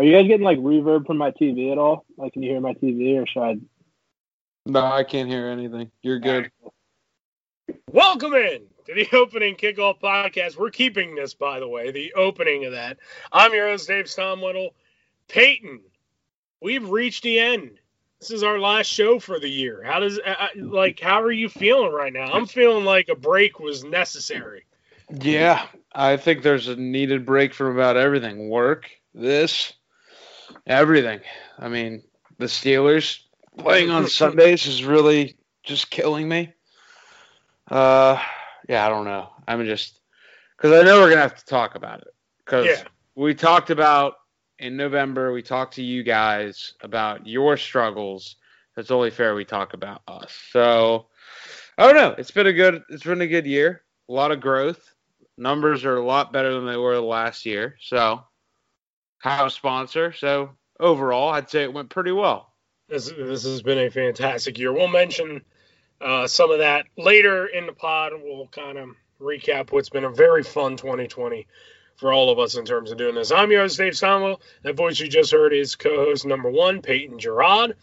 Are you guys getting like reverb from my TV at all? Like, can you hear my TV, or should I? No, I can't hear anything. You're good. Welcome in to the opening kickoff podcast. We're keeping this, by the way, the opening of that. I'm your host, Dave Stomwittle. Peyton, we've reached the end. This is our last show for the year. How does uh, like how are you feeling right now? I'm feeling like a break was necessary. Yeah, I think there's a needed break from about everything. Work, this, everything. I mean, the Steelers playing on Sundays is really just killing me. Uh, yeah, I don't know. I'm just because I know we're gonna have to talk about it because Yeah. we talked about in November. We talked to you guys about your struggles. It's only fair we talk about us. So I don't know. It's been a good. It's been a good year. A lot of growth. Numbers are a lot better than they were last year. So house sponsor. So overall, I'd say it went pretty well. This this has been a fantastic year. We'll mention uh, some of that later in the pod. We'll kind of recap what's been a very fun 2020 for all of us in terms of doing this. I'm your host, Dave Stonewell. That voice you just heard is co-host number one, Peyton Gerard.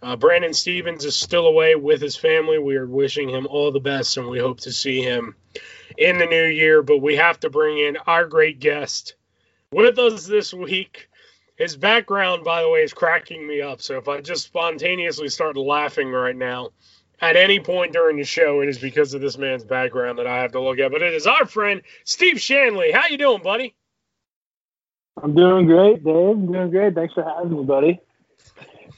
Uh, Brandon Stevens is still away with his family. We are wishing him all the best, and we hope to see him in the new year. But we have to bring in our great guest with us this week. His background, by the way, is cracking me up. So if I just spontaneously start laughing right now, at any point during the show, it is because of this man's background that I have to look at. But it is our friend Steve Shanley. How you doing, buddy? I'm doing great, Dave. I'm doing great. Thanks for having me, buddy.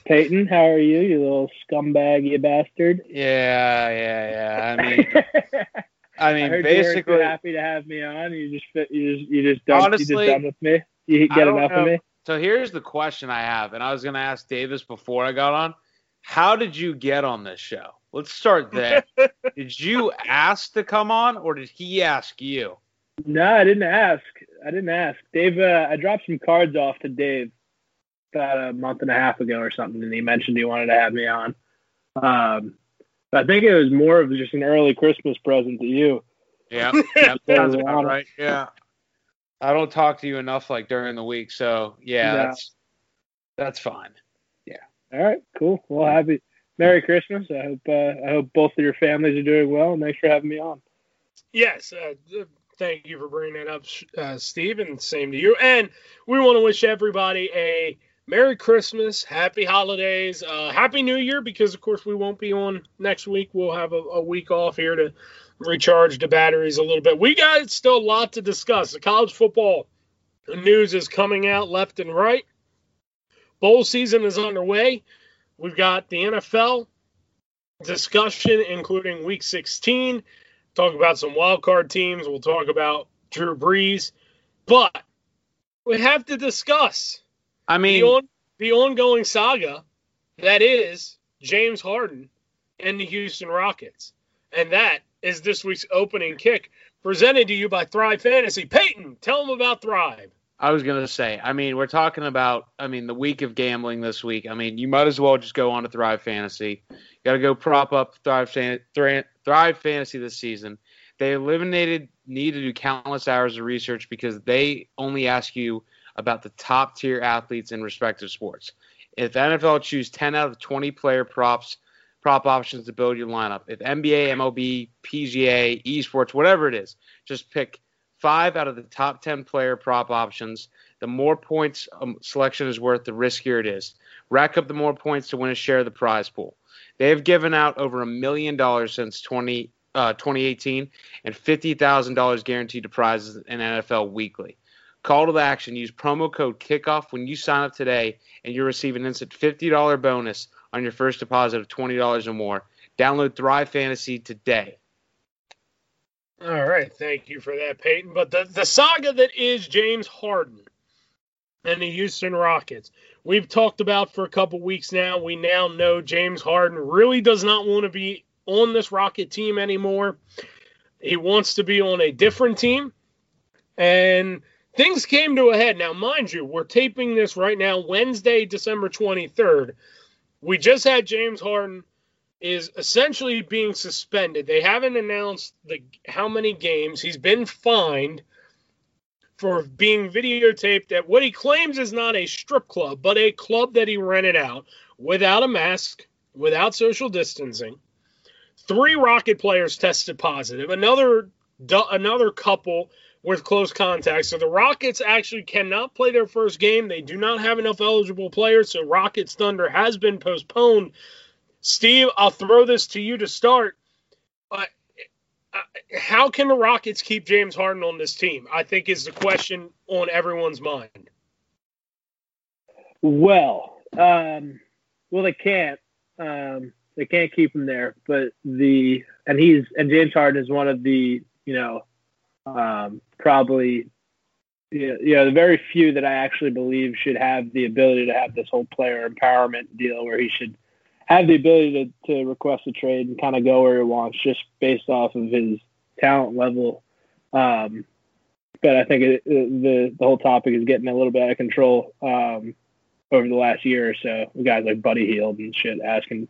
Peyton, how are you? You little scumbag, you bastard. Yeah, yeah, yeah. I mean, I I mean, weren't basically, happy to have me on. You just fit. You just. You just done. you just done with me. You get enough know. of me. So here's the question I have, and I was going to ask Davis before I got on. How did you get on this show? Let's start there. did you ask to come on, or did he ask you? No, I didn't ask. I didn't ask. Dave, uh, I dropped some cards off to Dave about a month and a half ago or something, and he mentioned he wanted to have me on. Um, I think it was more of just an early Christmas present to you. Yeah, yeah sounds about right. Yeah, I don't talk to you enough like during the week, so yeah, No. that's that's fine. Yeah. All right, cool. Well, happy Merry Christmas. I hope uh, I hope both of your families are doing well, thanks for having me on. Yes. Uh, thank you for bringing that up, uh, Steve, and same to you. And we want to wish everybody a Merry Christmas, Happy Holidays, uh, Happy New Year, because of course we won't be on next week. We'll have a, a week off here to recharge the batteries a little bit. We got still a lot to discuss. The college football news is coming out left and right. Bowl season is underway. We've got the NFL discussion, including Week 16. Talk about some wild card teams. We'll talk about Drew Brees, but we have to discuss I the, mean, on, the ongoing saga that is James Harden and the Houston Rockets, and that is this week's opening kick, presented to you by Thrive Fantasy. Peyton, tell them about Thrive. I was gonna say. I mean, we're talking about. I mean, the week of gambling this week. I mean, you might as well just go on to Thrive Fantasy. You got to go prop up Thrive Thrive Fantasy this season. They eliminated need to do countless hours of research because they only ask you about the top tier athletes in respective sports. If NFL choose 10 out of 20 player props, prop options to build your lineup. If NBA, MLB, PGA, esports, whatever it is, just pick five out of the top 10 player prop options. The more points um, selection is worth, the riskier it is. Rack up the more points to win a share of the prize pool. They have given out over a million dollars since 20, uh, 2018 and $50,000 guaranteed to prizes in NFL weekly. Call to the action. Use promo code kickoff when you sign up today, and you'll receive an instant $50 bonus on your first deposit of $20 or more. Download Thrive Fantasy today. All right, thank you for that, Peyton. But the, the saga that is James Harden and the Houston Rockets, we've talked about for a couple weeks now. We now know James Harden really does not want to be on this Rocket team anymore. He wants to be on a different team. And things came to a head. Now, mind you, we're taping this right now, Wednesday, December 23rd. We just had James Harden is essentially being suspended. They haven't announced the how many games. He's been fined for being videotaped at what he claims is not a strip club, but a club that he rented out without a mask, without social distancing. Three Rocket players tested positive. Another another couple with close contact. So the Rockets actually cannot play their first game. They do not have enough eligible players. So Rockets Thunder has been postponed. Steve, I'll throw this to you to start. Uh, how can the Rockets keep James Harden on this team? I think is the question on everyone's mind. Well, um, well, they can't. Um, they can't keep him there. But the and he's and James Harden is one of the you know um, probably you know, the very few that I actually believe should have the ability to have this whole player empowerment deal where he should have the ability to, to request a trade and kind of go where he wants just based off of his talent level. Um, but I think it, the the whole topic is getting a little bit out of control um, over the last year or so. Guys like Buddy Hield and shit asking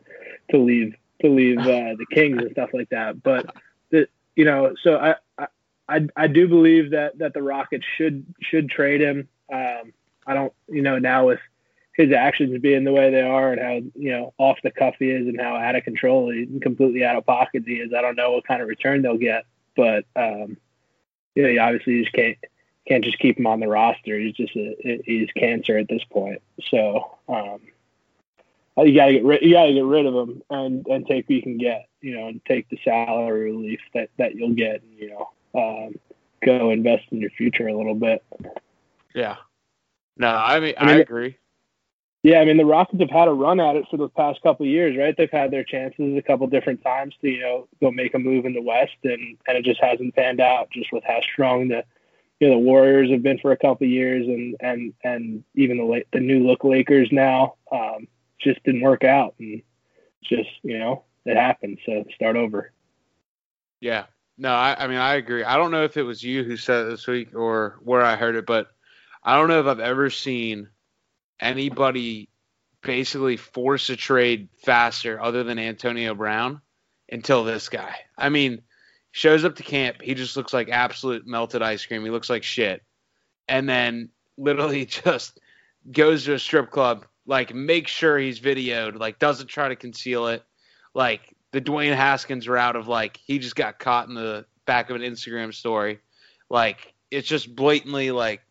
to leave to leave uh, the Kings and stuff like that. But the you know, so I, I I I do believe that that the Rockets should should trade him. Um, I don't you know now with his actions being the way they are and how you know off the cuff he is and how out of control he completely out of pocket he is. I don't know what kind of return they'll get, but um, you know, you obviously just can't can't just keep him on the roster. He's just a, he's cancer at this point. So um, you gotta get rid you gotta get rid of him and and take what you can get. You know, and take the salary relief that that you'll get. And, you know, um, go invest in your future a little bit. Yeah. No, I mean I, mean, I agree. Yeah, I mean the Rockets have had a run at it for the past couple of years, right? They've had their chances a couple different times to you know go make a move in the West, and and it just hasn't panned out. Just with how strong the you know the Warriors have been for a couple of years, and and and even the the new look Lakers now um, just didn't work out, and just you know it happened. So start over. Yeah, no, I, I mean I agree. I don't know if it was you who said it this week or where I heard it, but I don't know if I've ever seen anybody basically force a trade faster other than Antonio Brown until this guy. I mean, shows up to camp, he just looks like absolute melted ice cream. He looks like shit. And then literally just goes to a strip club, like makes sure he's videoed, like doesn't try to conceal it. Like the Dwayne Haskins route of like he just got caught in the back of an Instagram story. Like it's just blatantly like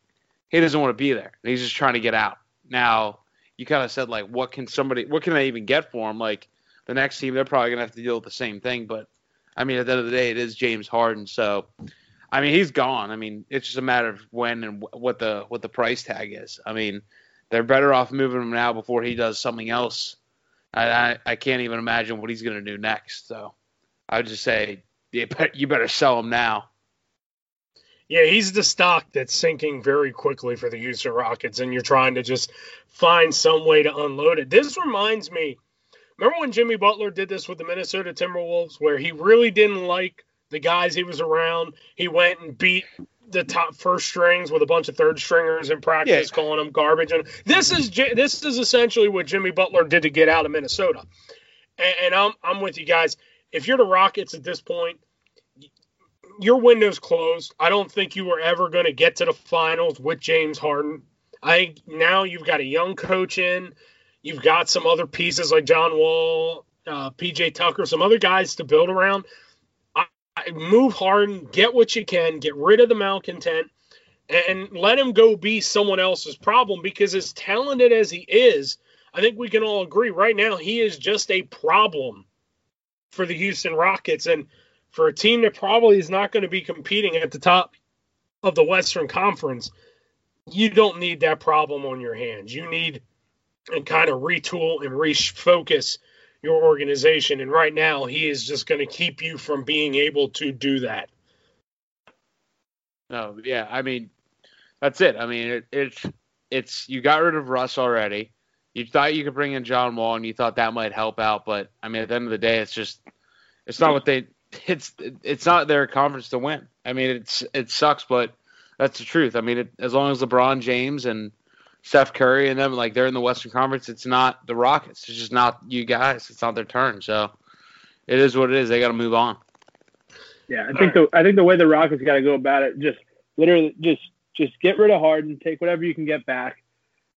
he doesn't want to be there. He's just trying to get out. Now, you kind of said like, what can somebody, what can they even get for him? Like the next team, they're probably gonna have to deal with the same thing. But I mean, at the end of the day, it is James Harden, so I mean, he's gone. I mean, it's just a matter of when and what the what the price tag is. I mean, they're better off moving him now before he does something else. I I, can't even imagine what he's gonna do next. So I would just say you better sell him now. Yeah, he's the stock that's sinking very quickly for the Houston Rockets, and you're trying to just find some way to unload it. This reminds me, remember when Jimmy Butler did this with the Minnesota Timberwolves, where he really didn't like the guys he was around? He went and beat the top first strings with a bunch of third stringers in practice, yeah. calling them garbage. And this is this is essentially what Jimmy Butler did to get out of Minnesota. And, and I'm I'm with you guys. If you're the Rockets at this point, your window's closed. I don't think you were ever going to get to the finals with James Harden. I now you've got a young coach in. You've got some other pieces like John Wall, uh, PJ Tucker, some other guys to build around. Move Harden, get what you can, get rid of the malcontent, and let him go be someone else's problem because as talented as he is, I think we can all agree right now he is just a problem for the Houston Rockets. And – for a team that probably is not going to be competing at the top of the Western Conference, you don't need that problem on your hands. You need and kind of retool and refocus your organization. And right now, he is just going to keep you from being able to do that. No, yeah, I mean, that's it. I mean, it, it's it's you got rid of Russ already. You thought you could bring in John Wall, and you thought that might help out, but I mean, at the end of the day, it's just it's not what they it's it's not their conference to win. I mean, it's it sucks, but that's the truth. I mean, it, as long as LeBron James and Steph Curry and them like they're in the Western Conference, it's not the Rockets. It's just not you guys. It's not their turn. So it is what it is. They got to move on. Yeah, I think the I think the way the Rockets got to go about it, just literally just just get rid of Harden, take whatever you can get back.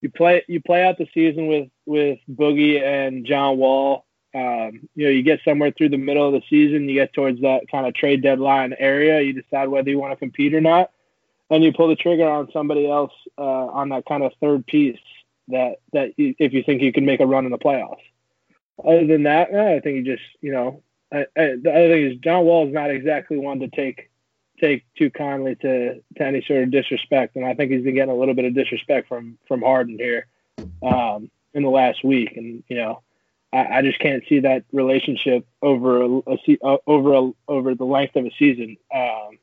You play you play out the season with with Boogie and John Wall. Um, you know, you get somewhere through the middle of the season, you get towards that kind of trade deadline area, you decide whether you want to compete or not, and you pull the trigger on somebody else uh, on that kind of third piece that that you, if you think you can make a run in the playoffs. Other than that, I think you just you know I, I, the other thing is John Wall is not exactly one to take take too kindly to, to any sort of disrespect, and I think he's been getting a little bit of disrespect from from Harden here um, in the last week, and you know. I, I just can't see that relationship over a, a uh, over a, over the length of a season, um,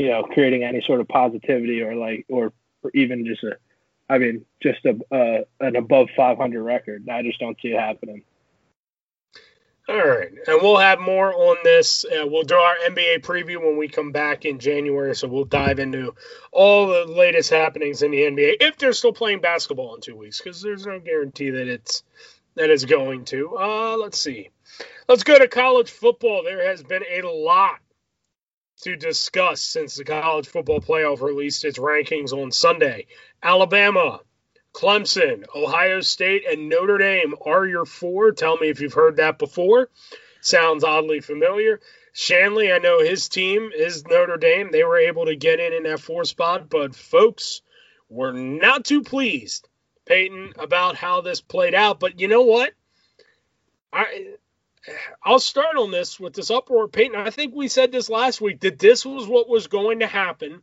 you know, creating any sort of positivity or like or, or even just a, I mean, just a uh, an above 500 record. I just don't see it happening. All right, and we'll have more on this. Uh, we'll do our NBA preview when we come back in January, so we'll dive into all the latest happenings in the NBA if they're still playing basketball in two weeks, because there's no guarantee that it's that it's going to. Uh, let's see. Let's go to college football. There has been a lot to discuss since the college football playoff released its rankings on Sunday. Alabama Clemson, Ohio State, and Notre Dame are your four. Tell me if you've heard that before. Sounds oddly familiar. Shanley, I know his team is Notre Dame. They were able to get in in that four spot, but folks were not too pleased, Peyton, about how this played out. But you know what? I I'll start on this with this uproar, Peyton. I think we said this last week that this was what was going to happen,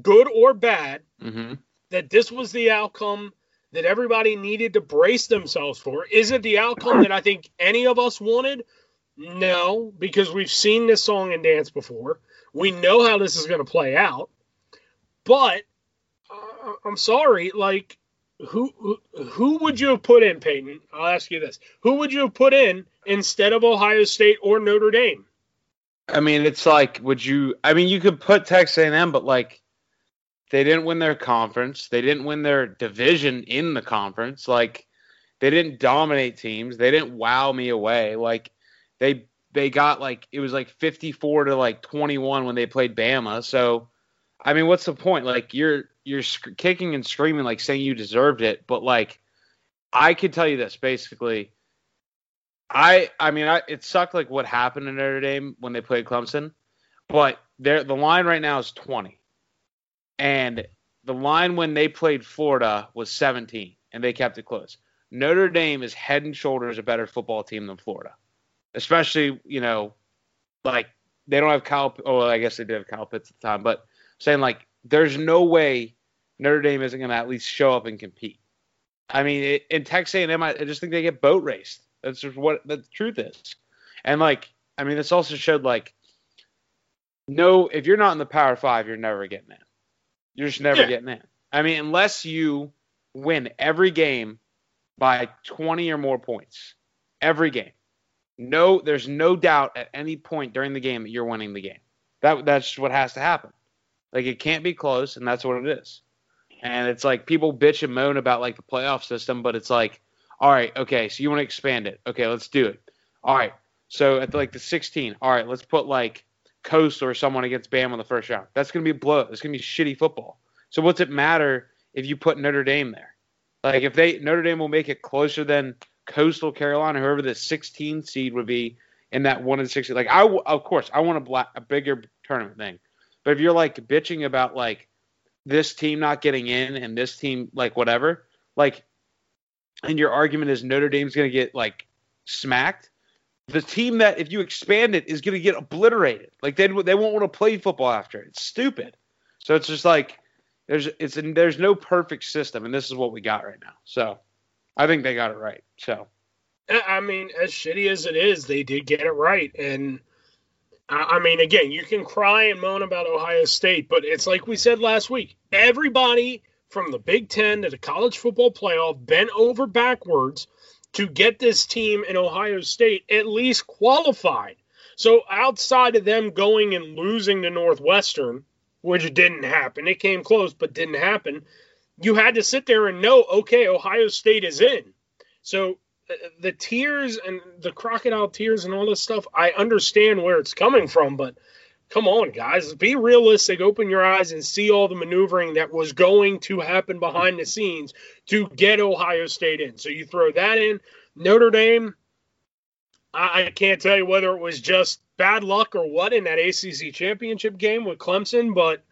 good or bad. Mm-hmm. That this was the outcome that everybody needed to brace themselves for. Is it the outcome that I think any of us wanted? No, because we've seen this song and dance before. We know how this is going to play out. But uh, I'm sorry, like who, who who would you have put in, Peyton? I'll ask you this: Who would you have put in instead of Ohio State or Notre Dame? I mean, it's like, would you? I mean, you could put Texas A&M, but like, they didn't win their conference. They didn't win their division in the conference. Like they didn't dominate teams. They didn't wow me away. Like they they got like it was like 54 to like 21 when they played Bama. So I mean, what's the point? Like you're you're kicking and screaming like saying you deserved it, but like I could tell you this basically. I I mean, I, it sucked like what happened in Notre Dame when they played Clemson, but there the line right now is 20 and the line when they played Florida was 17, and they kept it close. Notre Dame is head and shoulders a better football team than Florida, especially you know, like they don't have Kyle. Oh, I guess they did have Kyle Pitts at the time, but saying like there's no way Notre Dame isn't going to at least show up and compete. I mean, it, in Texas A&M, I, I just think they get boat raced. That's just what the truth is. And like, I mean, this also showed like, no, if you're not in the Power Five, you're never getting in. You're just never yeah. getting in. I mean, unless you win every game by 20 or more points, every game. No, there's no doubt at any point during the game that you're winning the game. That that's what has to happen. Like it can't be close, and that's what it is. And it's like people bitch and moan about like the playoff system, but it's like, all right, okay, so you want to expand it? Okay, let's do it. All right, so at like the 16, all right, let's put like Coast or someone against Bam in the first round. That's going to be a blow. It's going to be shitty football. So what's it matter if you put Notre Dame there? Like if they Notre Dame will make it closer than Coastal Carolina, whoever the 16 seed would be in that one and 60. Like I of course I want a black, a bigger tournament thing, but if you're like bitching about like this team not getting in and this team like whatever, like, and your argument is Notre Dame's going to get like smacked the team that if you expand it is going to get obliterated. Like they they won't want to play football after. It's stupid. So it's just like there's it's there's no perfect system, and this is what we got right now. So I think they got it right. So I mean, as shitty as it is, they did get it right, and I mean, again, you can cry and moan about Ohio State, but it's like we said last week. Everybody from the Big Ten to the college football playoff bent over backwards to get this team in Ohio State at least qualified. So outside of them going and losing to Northwestern, which didn't happen, it came close but didn't happen. You had to sit there and know, okay, Ohio State is in. So uh, the tears and the crocodile tears and all this stuff, I understand where it's coming from, but come on, guys, be realistic. Open your eyes and see all the maneuvering that was going to happen behind the scenes to get Ohio State in. So you throw that in. Notre Dame, I, can't tell you whether it was just bad luck or what in that ACC championship game with Clemson, but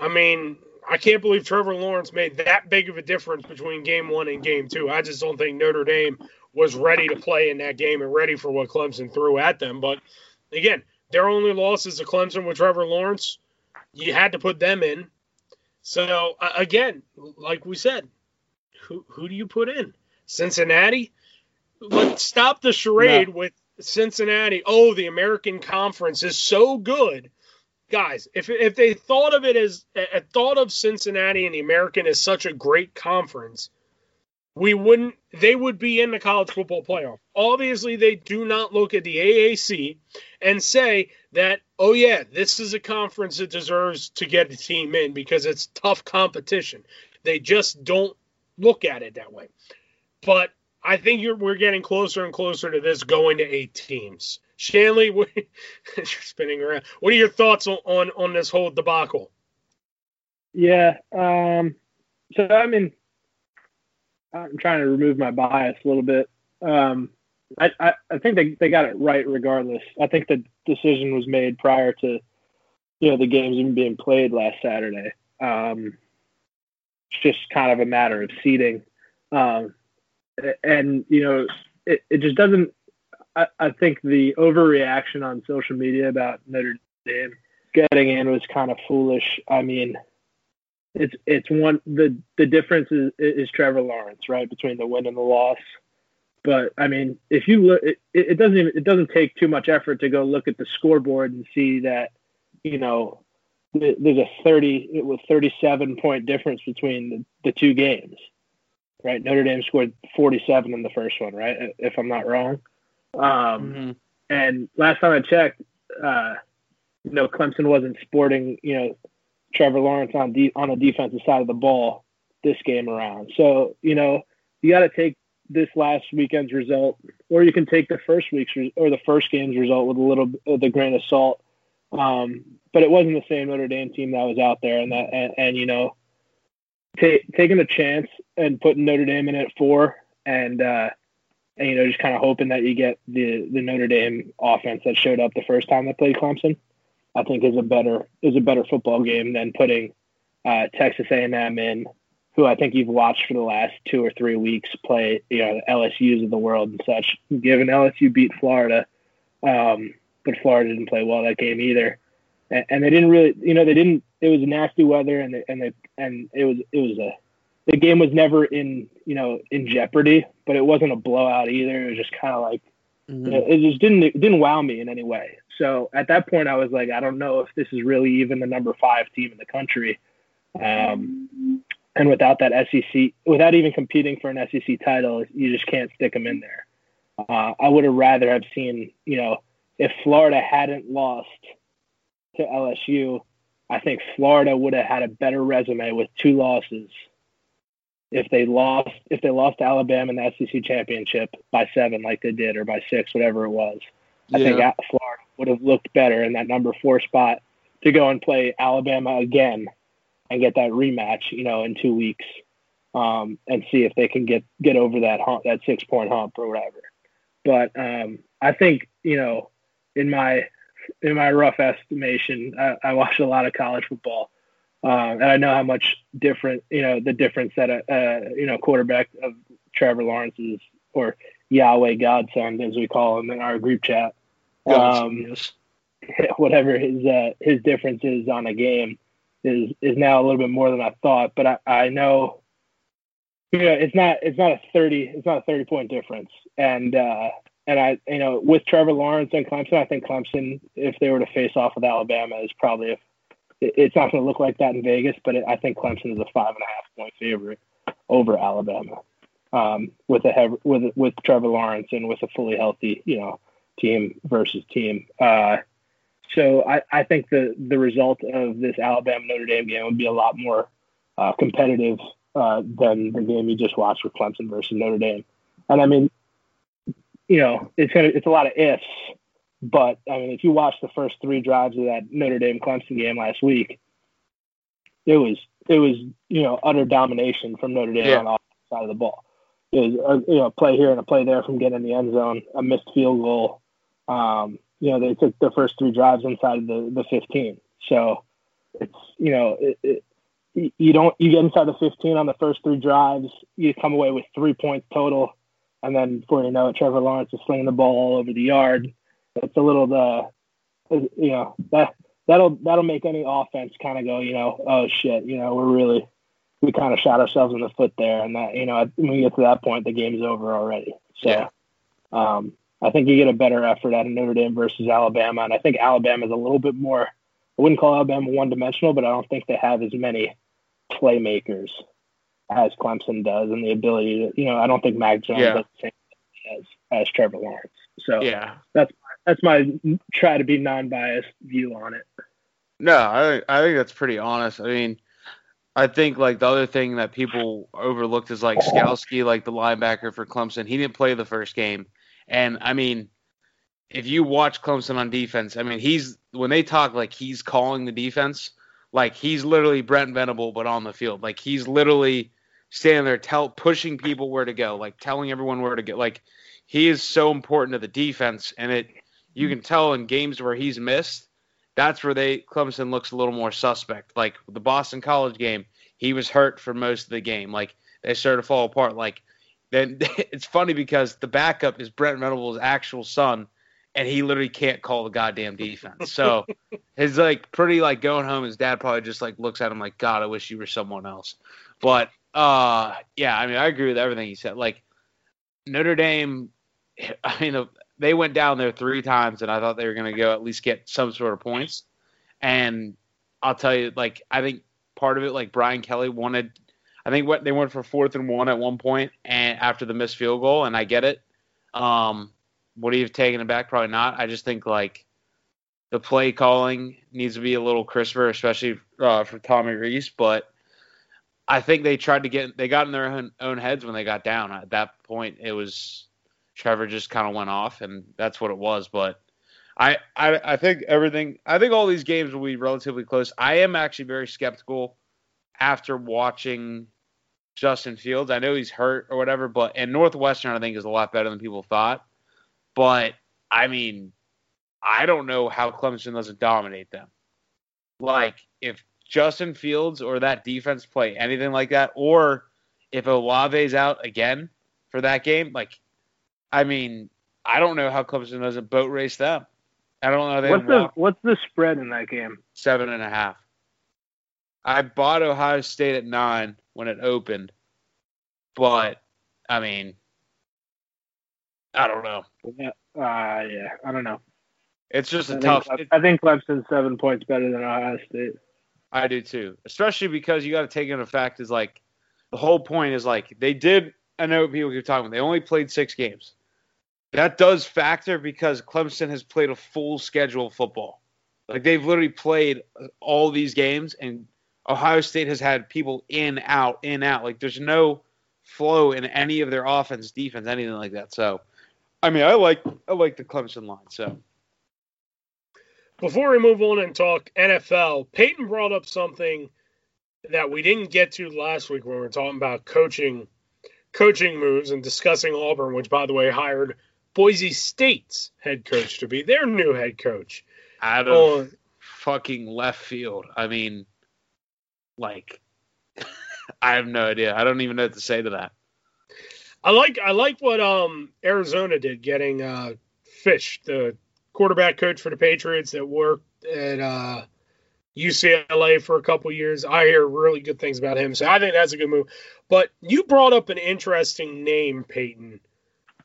I mean, I can't believe Trevor Lawrence made that big of a difference between game one and game two. I just don't think Notre Dame was ready to play in that game and ready for what Clemson threw at them. But again, their only loss is to Clemson with Trevor Lawrence. You had to put them in. So uh, again, like we said, who who do you put in? Cincinnati. Let's stop the charade with Cincinnati. Oh, the American Conference is so good, guys. If if they thought of it as uh, thought of Cincinnati and the American as such a great conference, we wouldn't they would be in the college football playoff. Obviously, they do not look at the AAC and say that, oh yeah, this is a conference that deserves to get a team in because it's tough competition. They just don't look at it that way. But I think we're getting closer and closer to this going to eight teams. Shanley, you're spinning around. What are your thoughts on, on, on this whole debacle? Yeah. Um, so I mean, I'm trying to remove my bias a little bit. Um, I, I, I, think they, they got it right regardless. I think the decision was made prior to you know the games even being played last Saturday. Um, it's just kind of a matter of seeding, um, and you know it, it just doesn't. I, I think the overreaction on social media about Notre Dame getting in was kind of foolish. I mean, it's it's one the the difference is is Trevor Lawrence right between the win and the loss. But I mean, if you look, it, it doesn't even it doesn't take too much effort to go look at the scoreboard and see that you know there's a 30 with 37 point difference between the, the two games right notre dame scored 47 in the first one right if i'm not wrong um, mm-hmm. and last time i checked uh, you know clemson wasn't sporting you know Trevor Lawrence on de- on the defensive side of the ball this game around. So you know you got to take this last weekend's result, or you can take the first week's re- or the first game's result with a little with a grain of salt. Um, but it wasn't the same Notre Dame team that was out there, and that and, and you know t- taking a chance and putting Notre Dame in at four, and uh, and you know just kind of hoping that you get the the Notre Dame offense that showed up the first time they played Clemson. I think is a better is a better football game than putting uh, Texas A&M in, who I think you've watched for the last two or three weeks play, you know, the LSU's of the world and such. Given LSU beat Florida, um, but Florida didn't play well that game either, and, and, they didn't really, you know, they didn't. It was nasty weather, and they, and they, and it was it was a the game was never in you know in jeopardy, but it wasn't a blowout either. It was just kind of like mm-hmm. it just didn't it didn't wow me in any way. So at that point, I was like, I don't know if this is really even the number five team in the country. Um, and without that SEC, without even competing for an SEC title, you just can't stick them in there. Uh, I would have rather have seen, you know, if Florida hadn't lost to LSU, I think Florida would have had a better resume with two losses. If they lost, if they lost to Alabama in the SEC championship by seven, like they did, or by six, whatever it was, I think Florida would have looked better in that number four spot to go and play Alabama again and get that rematch, you know, in two weeks, um, and see if they can get get over that hump, that six point hump or whatever. But um, I think you know, in my in my rough estimation, I, I watch a lot of college football, um, and I know how much different you know the difference that a, a you know quarterback of Trevor Lawrence's or Yahweh Godson as we call him in our group chat um, whatever his uh, his difference is on a game. is is now a little bit more than I thought. But I, I know, you know, it's not it's not a thirty it's not a thirty point difference. And uh, and I you know with Trevor Lawrence and Clemson, I think Clemson, if they were to face off with Alabama, is probably a, it's not going to look like that in Vegas, but it, I think Clemson is a five and a half point favorite over Alabama um, with a with with Trevor Lawrence and with a fully healthy you know team versus team. Uh, so I, I think the the result of this Alabama Notre Dame game would be a lot more uh, competitive uh, than the game you just watched with Clemson versus Notre Dame. And I mean, you know, it's gonna it's a lot of ifs, but I mean, if you watch the first three drives of that Notre Dame Clemson game last week, it was it was you know utter domination from Notre Dame yeah. on the side of the ball. It was a, uh, you know play here and a play there from getting in the end zone, a missed field goal. Um, you know, they took the first three drives inside of the, the 15. So it's, you know, it, it, you don't, you get inside the 15 on the first three drives, you come away with three points total. And then before you know it, Trevor Lawrence is slinging the ball all over the yard. It's a little, the, you know, that, that'll, that'll make any offense kind of go, you know, oh shit, you know, we're really, we kind of shot ourselves in the foot there. And that, you know, when we get to that point, the game's over already. So, yeah. um, I think you get a better effort out of Notre Dame versus Alabama, and I think Alabama is a little bit more. I wouldn't call Alabama one dimensional, but I don't think they have as many playmakers as Clemson does, and the ability to, you know, I don't think Mac Jones yeah. does the same as as Trevor Lawrence. So yeah, that's that's my try to be non-biased view on it. No, I I think that's pretty honest. I mean, I think like the other thing that people overlooked is like Skalski, like the linebacker for Clemson. He didn't play the first game. And I mean, if you watch Clemson on defense, I mean, he's when they talk like he's calling the defense, like he's literally Brent Venable but on the field. Like he's literally standing there tell pushing people where to go, like telling everyone where to go. Like he is so important to the defense and it you can tell in games where he's missed, that's where they Clemson looks a little more suspect. Like the Boston College game, he was hurt for most of the game. Like they started to fall apart. Like then it's funny because the backup is Brent Venable's actual son, and he literally can't call the goddamn defense. So his like pretty like going home. His dad probably just like looks at him like, God, I wish you were someone else. But uh, yeah, I mean, I agree with everything he said. Like Notre Dame, I mean, they went down there three times, and I thought they were going to go at least get some sort of points. And I'll tell you, like, I think part of it, like Brian Kelly wanted I think what they went for fourth and one at one point, and after the missed field goal, and I get it. Um, would he have taken it back? Probably not. I just think like the play calling needs to be a little crisper, especially uh, for Tommy Rees, But I think they tried to get they got in their own, own heads when they got down. At that point, it was Trevor just kind of went off, and that's what it was. But I, I I think everything. I think all these games will be relatively close. I am actually very skeptical after watching Justin Fields. I know he's hurt or whatever, but and Northwestern I think is a lot better than people thought. But I mean, I don't know how Clemson doesn't dominate them. Like if Justin Fields or that defense play anything like that, or if Olave's out again for that game, like I mean, I don't know how Clemson doesn't boat race them. I don't know. What's the what's the spread in that game? Seven and a half. I bought Ohio State at nine when it opened, but I mean, I don't know. Yeah, uh, yeah, I don't know. It's just a tough. Think, I think Clemson's seven points better than Ohio State. I do too, especially because you got to take into fact is like the whole point is like they did. I know people keep talking. They only played six games. That does factor because Clemson has played a full schedule of football. Like they've literally played all these games and Ohio State has had people in, out, in, out. Like there's no flow in any of their offense, defense, anything like that. So, I mean, I like I like the Clemson line. So, before we move on and talk NFL, Peyton brought up something that we didn't get to last week when we were talking about coaching coaching moves and discussing Auburn, which by the way hired Boise State's head coach to be their new head coach. Out of uh, fucking left field. I mean, like, I have no idea. I don't even know what to say to that. I like I like what um Arizona did getting uh Fisch, the quarterback coach for the Patriots that worked at uh UCLA for a couple years. I hear really good things about him, so I think that's a good move. But you brought up an interesting name, Peyton,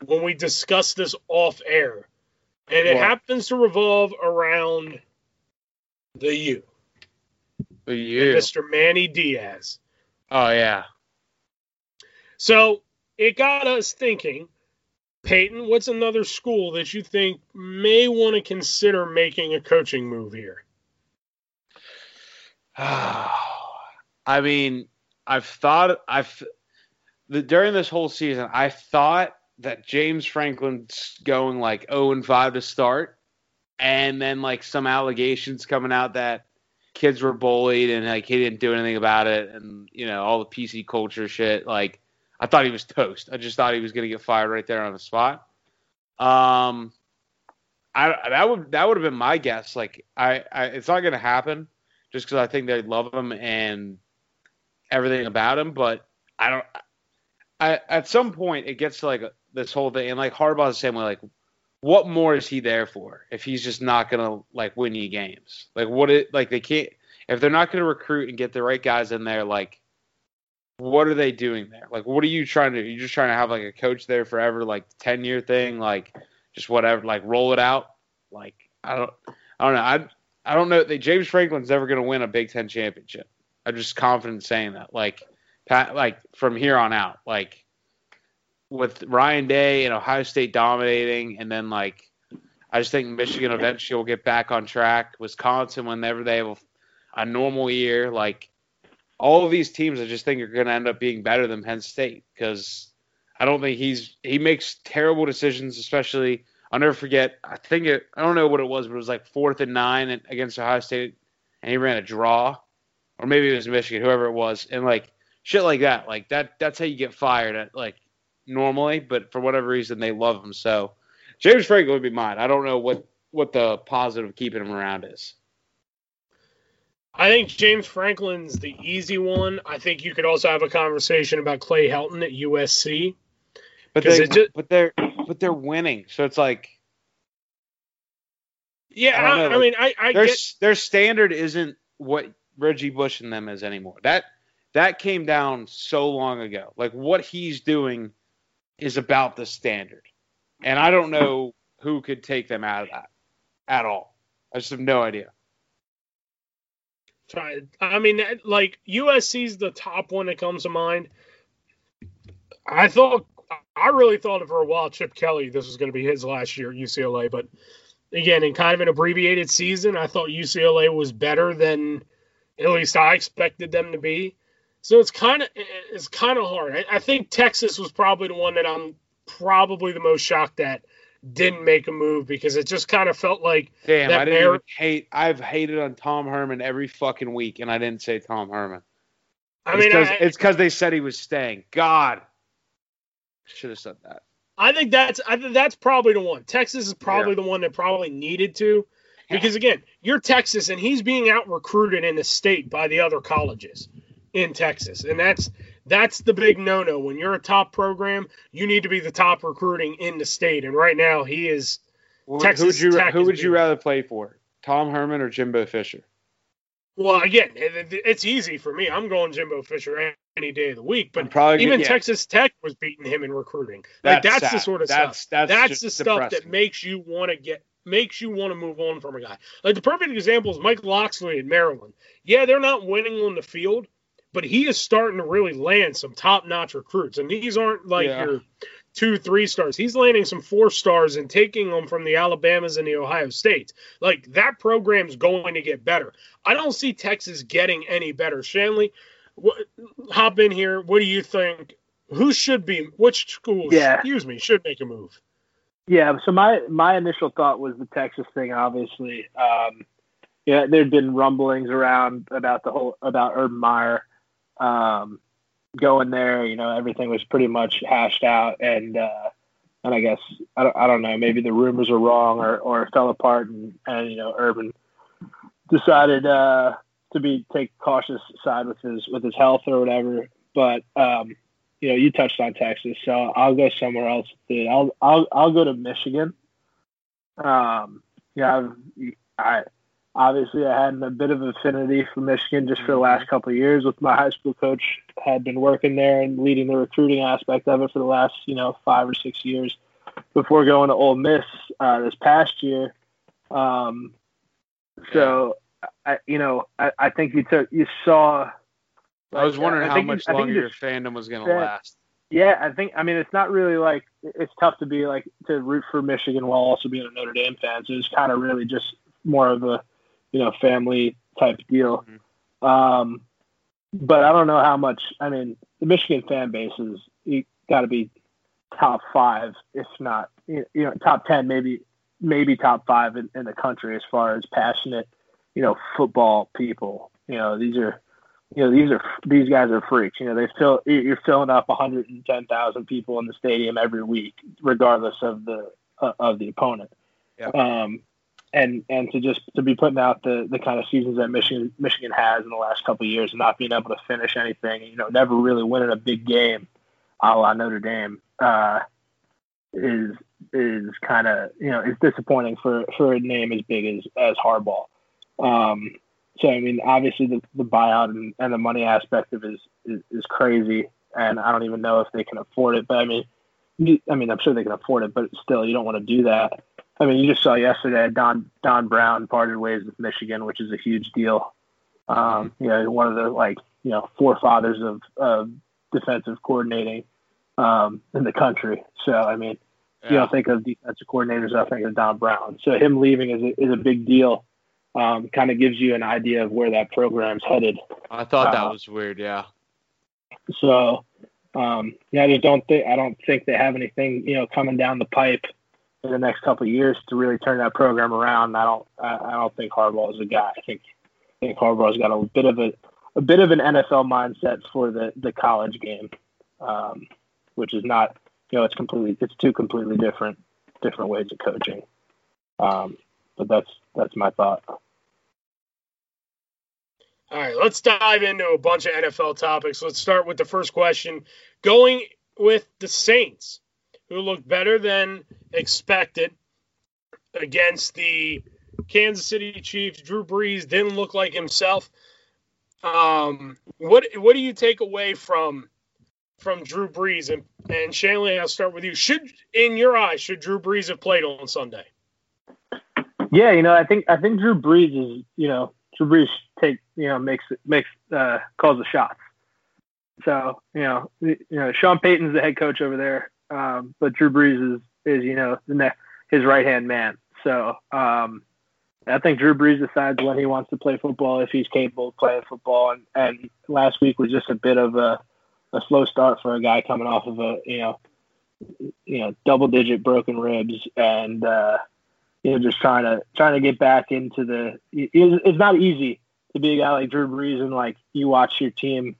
when we discuss this off air, and it What? happens to revolve around the U, For you. Mr. Manny Diaz. Oh yeah. So it got us thinking, Peyton, what's another school that you think may want to consider making a coaching move here? I mean, I've thought I've the, during this whole season, I thought that James Franklin's going like 0 and 5 to start, and then like some allegations coming out that kids were bullied and like he didn't do anything about it, and you know all the PC culture shit. Like I thought he was toast. I just thought he was gonna get fired right there on the spot. Um, I that would that would have been my guess. Like I, I it's not gonna happen just because I think they love him and everything about him. But I don't. I at some point it gets to like this whole thing, and like Harbaugh's the same way. Like, what more is he there for if he's just not gonna like win you games? Like, what it like they can't if they're not gonna recruit and get the right guys in there. Like, what are they doing there? Like, what are you trying to? You're just trying to have like a coach there forever, like ten year thing, like just whatever, like roll it out. Like, I don't, I don't know. I I don't know. That James Franklin's never to win a Big Ten championship. I'm just confident saying that. Like, Pat, like from here on out, like with Ryan Day and Ohio State dominating, and then like I just think Michigan eventually will get back on track. Wisconsin, whenever they have a, a normal year, like all of these teams, I just think are going to end up being better than Penn State because I don't think he's he makes terrible decisions, especially. I'll never forget. I think it. I don't know what it was, but it was like fourth and nine against Ohio State, and he ran a draw, or maybe it was Michigan, whoever it was, and like shit like that. Like that. That's how you get fired at like normally, but for whatever reason they love him. So James Franklin would be mine. I don't know what what the positive keeping him around is. I think James Franklin's the easy one. I think you could also have a conversation about Clay Helton at USC. But they, it ju- but they're but they're winning, so it's like Yeah, I I, I mean, I, I their get their standard isn't what Reggie Bush and them is anymore. That that came down so long ago. Like what he's doing is about the standard, and I don't know who could take them out of that at all. I just have no idea. I mean, like USC's the top one that comes to mind. I thought, I really thought for a while Chip Kelly this was going to be his last year at UCLA, but again, in kind of an abbreviated season, I thought UCLA was better than at least I expected them to be. So it's kind of it's kind of hard. I, I think Texas was probably the one that I'm probably the most shocked at didn't make a move because it just kind of felt like Damn, That I didn't Mar- hate. I've hated on Tom Herman every fucking week, and I didn't say Tom Herman. I It's mean 'cause- I, it's because they said he was staying. God, should have said that. I think that's I think that's probably the one. Texas is probably the one that probably needed to, because again, you're Texas and he's being out recruited in the state by the other colleges in Texas, and that's that's the big no no. When you're a top program, you need to be the top recruiting in the state, and right now he is. Who- Texas you Tech Who would you rather play for, Tom Herman or Jimbo Fisher? Well, again, it, it- it's easy for me. I'm going Jimbo Fisher any day of the week, but probably even yeah, Texas Tech was beating him in recruiting. Like that's the sort of that's, stuff. That's that's the stuff that makes you want to get makes you want to move on from a guy. Like the perfect example is Mike Locksley in Maryland. Yeah, they're not winning on the field, but he is starting to really land some top notch recruits. And these aren't like Yeah. your two, three stars. He's landing some four stars and taking them from the Alabamas and the Ohio States. Like that program's going to get better. I don't see Texas getting any better. Shanley, what, hop in here. What do you think? Who should be? Which school? Yeah. Excuse me. Should make a move. Yeah, so my my initial thought was the Texas thing. Obviously, um, yeah, there'd been rumblings around about the whole about Urban Meyer um, going there. You know, everything was pretty much hashed out, and uh, and I guess I don't, I don't know. Maybe the rumors are wrong or or fell apart, and and you know, Urban decided uh, to be take cautious side with his with his health or whatever. But um, you know, you touched on Texas, so I'll go somewhere else. Dude, I'll I'll I'll go to Michigan. Um, yeah, I've, I obviously I had a bit of affinity for Michigan just for the last couple of years with my high school coach had been working there and leading the recruiting aspect of it for the last, you know, five or six years before going to Ole Miss uh, this past year. Um, so, I, you know, I, I think you took, you saw. I was wondering I how much you- longer your just fandom was going to last. Yeah, I think. I mean, it's not really like it's tough to be like to root for Michigan while also being a Notre Dame fan. So it's kind of really just more of a, you know, family type deal. Um, but I don't know how much. I mean, the Michigan fan base is got to be top five, if not, you know, top ten, maybe maybe top five in, in the country as far as passionate, you know, football people. You know, these are you know these are these guys are freaks. You know they fill you're filling up 110,000 people in the stadium every week, regardless of the uh, of the opponent. Yeah. Um, and and to just to be putting out the the kind of seasons that Michigan Michigan has in the last couple of years, and not being able to finish anything, you know, never really winning a big game, a la Notre Dame, uh, is is kind of you know it's disappointing for for a name as big as as Harbaugh. Um, so I mean, obviously the, the buyout and, and the money aspect of it is, is is crazy, and I don't even know if they can afford it. But I mean, I mean, I'm sure they can afford it, but still, you don't want to do that. I mean, you just saw yesterday Don Don Brown parted ways with Michigan, which is a huge deal. Um, you know, one of the like you know forefathers of of defensive coordinating um, in the country. So I mean, you Yeah. don't think of defensive coordinators, I think of Don Brown. So him leaving is a, is a big deal. Um, kind of gives you an idea of where that program's headed. I thought that uh, was weird. Yeah. So, um, yeah, I just don't think I don't think they have anything you know coming down the pipe in the next couple of years to really turn that program around. I don't I, don't think Harbaugh is a guy. I think I think Harbaugh's got a bit of a a bit of an NFL mindset for the the college game, um, which is not you know it's completely it's two completely different different ways of coaching. Um, but that's that's my thought. All right, let's dive into a bunch of NFL topics. Let's start with the first question. Going with the Saints, who looked better than expected against the Kansas City Chiefs. Drew Brees didn't look like himself. Um, what what do you take away from from Drew Brees and and Shanley? I'll start with you. Should in your eyes should Drew Brees have played on Sunday? Yeah, you know, I think I think Drew Brees is, you know, Drew Brees take, you know, makes makes uh, calls the shots. So, you know, you know, Sean Payton's the head coach over there, um, but Drew Brees is is you know ne- his right hand man. So, um, I think Drew Brees decides when he wants to play football if he's capable of playing football. And and last week was just a bit of a a slow start for a guy coming off of a you know you know double digit broken ribs and. uh you know, just trying to trying to get back into the. It's, it's not easy to be a guy like Drew Brees and like you watch your team.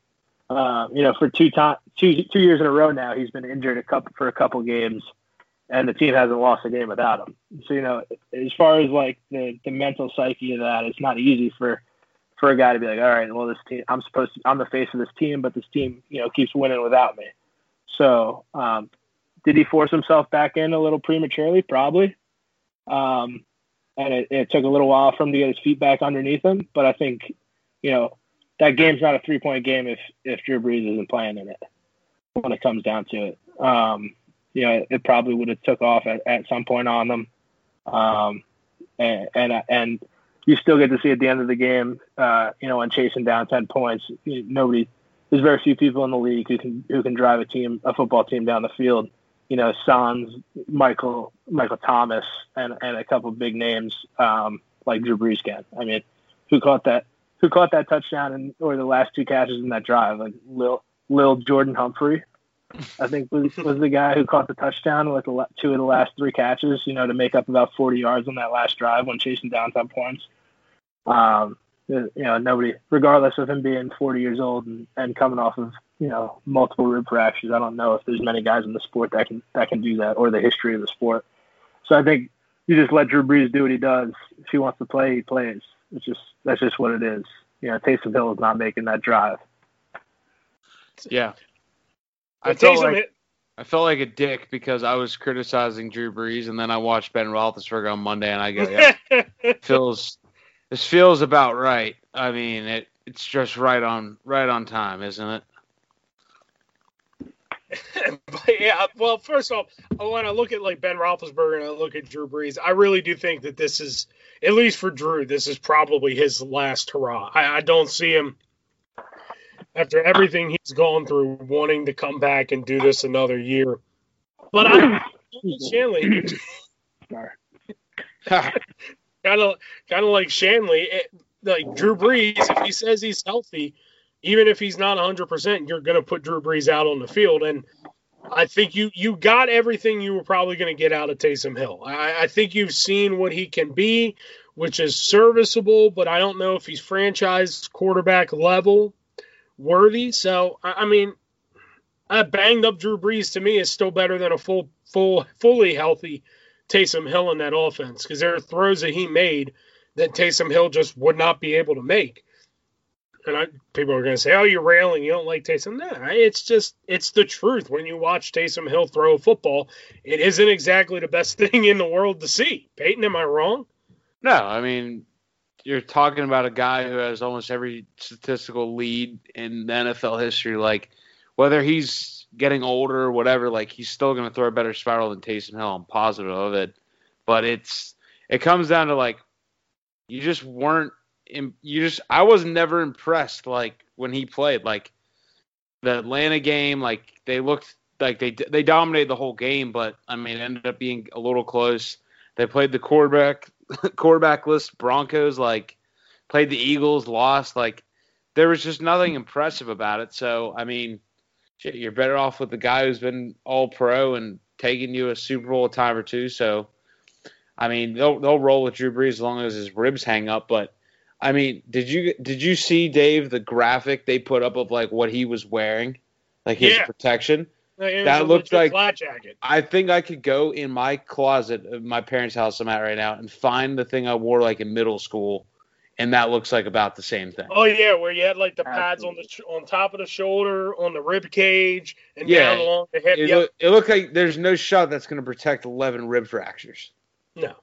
Uh, you know, for two time two two years in a row now, he's been injured a couple for a couple games, and the team hasn't lost a game without him. So you know, as far as like the the mental psyche of that, it's not easy for for a guy to be like, all right, well, this team, I'm supposed to, I'm the face of this team, but this team, you know, keeps winning without me. So, um, did he force himself back in a little prematurely? Probably. Um, and it, it took a little while for him to get his feet back underneath him. But I think, you know, that game's not a three point game if, if Drew Brees isn't playing in it when it comes down to it. Um, you know, it probably would have took off at, at some point on them. Um, and, and, and you still get to see at the end of the game, uh, you know, when chasing down 10 points, nobody, there's very few people in the league who can, who can drive a team, a football team down the field you know, Sons, Michael, Michael Thomas, and, and a couple big names um, like Drew Brees can. I mean, who caught that? Who caught that touchdown and or the last two catches in that drive? Like Lil, Lil Jordan Humphrey, I think was, was the guy who caught the touchdown with the, two of the last three catches. You know, to make up about 40 yards on that last drive when chasing down 10 points. Um, you know, nobody, regardless of him being 40 years old and, and coming off of you know multiple rib fractures. I don't know if there's many guys in the sport that can that can do that or the history of the sport. So I think you just let Drew Brees do what he does. If he wants to play, he plays. It's just that's just what it is. You know, Taysom Hill is not making that drive. Yeah. I But felt like hit- I felt like a dick because I was criticizing Drew Brees, and then I watched Ben Roethlisberger on Monday, and I go, "Yeah, Phil's This feels about right. I mean, it it's just right on right on time, isn't it? but yeah, well, first off, when I look at like Ben Roethlisberger and I look at Drew Brees, I really do think that this is, at least for Drew, this is probably his last hurrah. I, I don't see him after everything he's gone through wanting to come back and do this another year. But I, Shanley, kind of kind of like Shanley, it, like Drew Brees, if he says he's healthy, even if he's not 100%, you're going to put Drew Brees out on the field. And I think you you got everything you were probably going to get out of Taysom Hill. I, I think you've seen what he can be, which is serviceable, but I don't know if he's franchise quarterback level worthy. So I, I mean, a banged up Drew Brees to me is still better than a full full fully healthy Taysom Hill in that offense because there are throws that he made that Taysom Hill just would not be able to make and I, people are going to say, "Oh, you're railing. You don't like Taysom." No, it's just it's the truth. When you watch Taysom Hill throw a football, it isn't exactly the best thing in the world to see. Peyton, am I wrong? No, I mean you're talking about a guy who has almost every statistical lead in NFL history. Like whether he's getting older or whatever, like he's still going to throw a better spiral than Taysom Hill. I'm positive of it. But it's it comes down to like you just weren't you just I was never impressed like when he played like the Atlanta game like they looked like they they dominated the whole game but I mean it ended up being a little close. They played the quarterback quarterback list Broncos like played the Eagles lost like there was just nothing impressive about it. So I mean shit, you're better off with the guy who's been all pro and taking you a Super Bowl a time or two. So I mean they'll they'll roll with Drew Brees as long as his ribs hang up, but I mean, did you did you see Dave the graphic they put up of like what he was wearing, like his yeah. protection? that looked like flak jacket. I think I could go in my closet of my parents' house I'm at right now and find the thing I wore like in middle school, and that looks like about the same thing. Oh yeah, where you had like the pads on the on top of the shoulder, on the rib cage, and yeah, down along the hip. It, yep. look, it looked like there's no shot that's going to protect 11 rib fractures. No,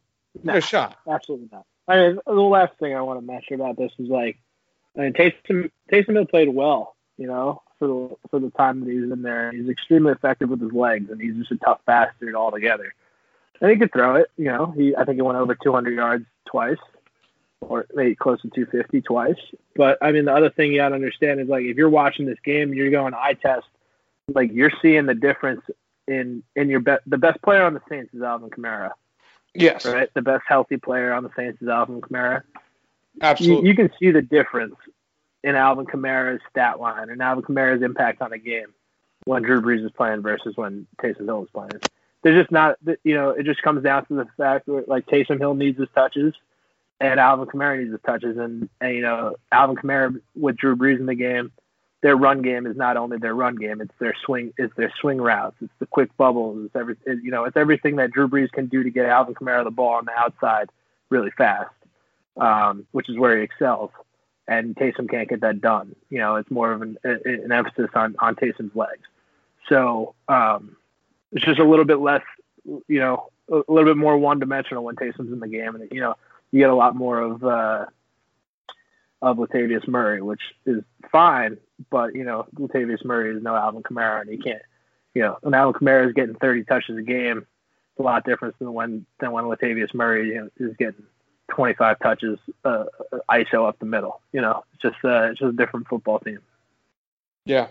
no, no shot. Absolutely not. I mean, the last thing I want to mention about this is like, I mean, Taysom Taysom Hill played well, you know, for the for the time that he's in there. He's extremely effective with his legs, and he's just a tough bastard altogether. And he could throw it, you know. He I think he went over 200 yards twice, or maybe close to 250 twice. But I mean, the other thing you got to understand is like if you're watching this game, you're going eye test, like you're seeing the difference in in your be- the best player on the Saints is Alvin Kamara Yes. Right? The best healthy player on the Saints is Alvin Kamara. Absolutely. You, you can see the difference in Alvin Kamara's stat line and Alvin Kamara's impact on a game when Drew Brees is playing versus when Taysom Hill is playing. There's just not, you know, it just comes down to the fact that like Taysom Hill needs his touches and Alvin Kamara needs his touches, and, and you know Alvin Kamara with Drew Brees in the game their run game is not only their run game; it's their swing, it's their swing routes, it's the quick bubbles, it's every, you know, it's everything that Drew Brees can do to get Alvin Kamara the ball on the outside really fast, um, which is where he excels. And Taysom can't get that done. You know, it's more of an, an emphasis on on Taysom's legs. So um, it's just a little bit less, you know, a little bit more one dimensional when Taysom's in the game, and you know, you get a lot more of. Uh, of Latavius Murray, which is fine, but you know Latavius Murray is no Alvin Kamara, and he can't. You know, when Alvin Kamara is getting 30 touches a game, it's a lot different than when than when Latavius Murray you know, is getting 25 touches uh, ISO up the middle. You know, it's just uh, it's just a different football team. Yeah.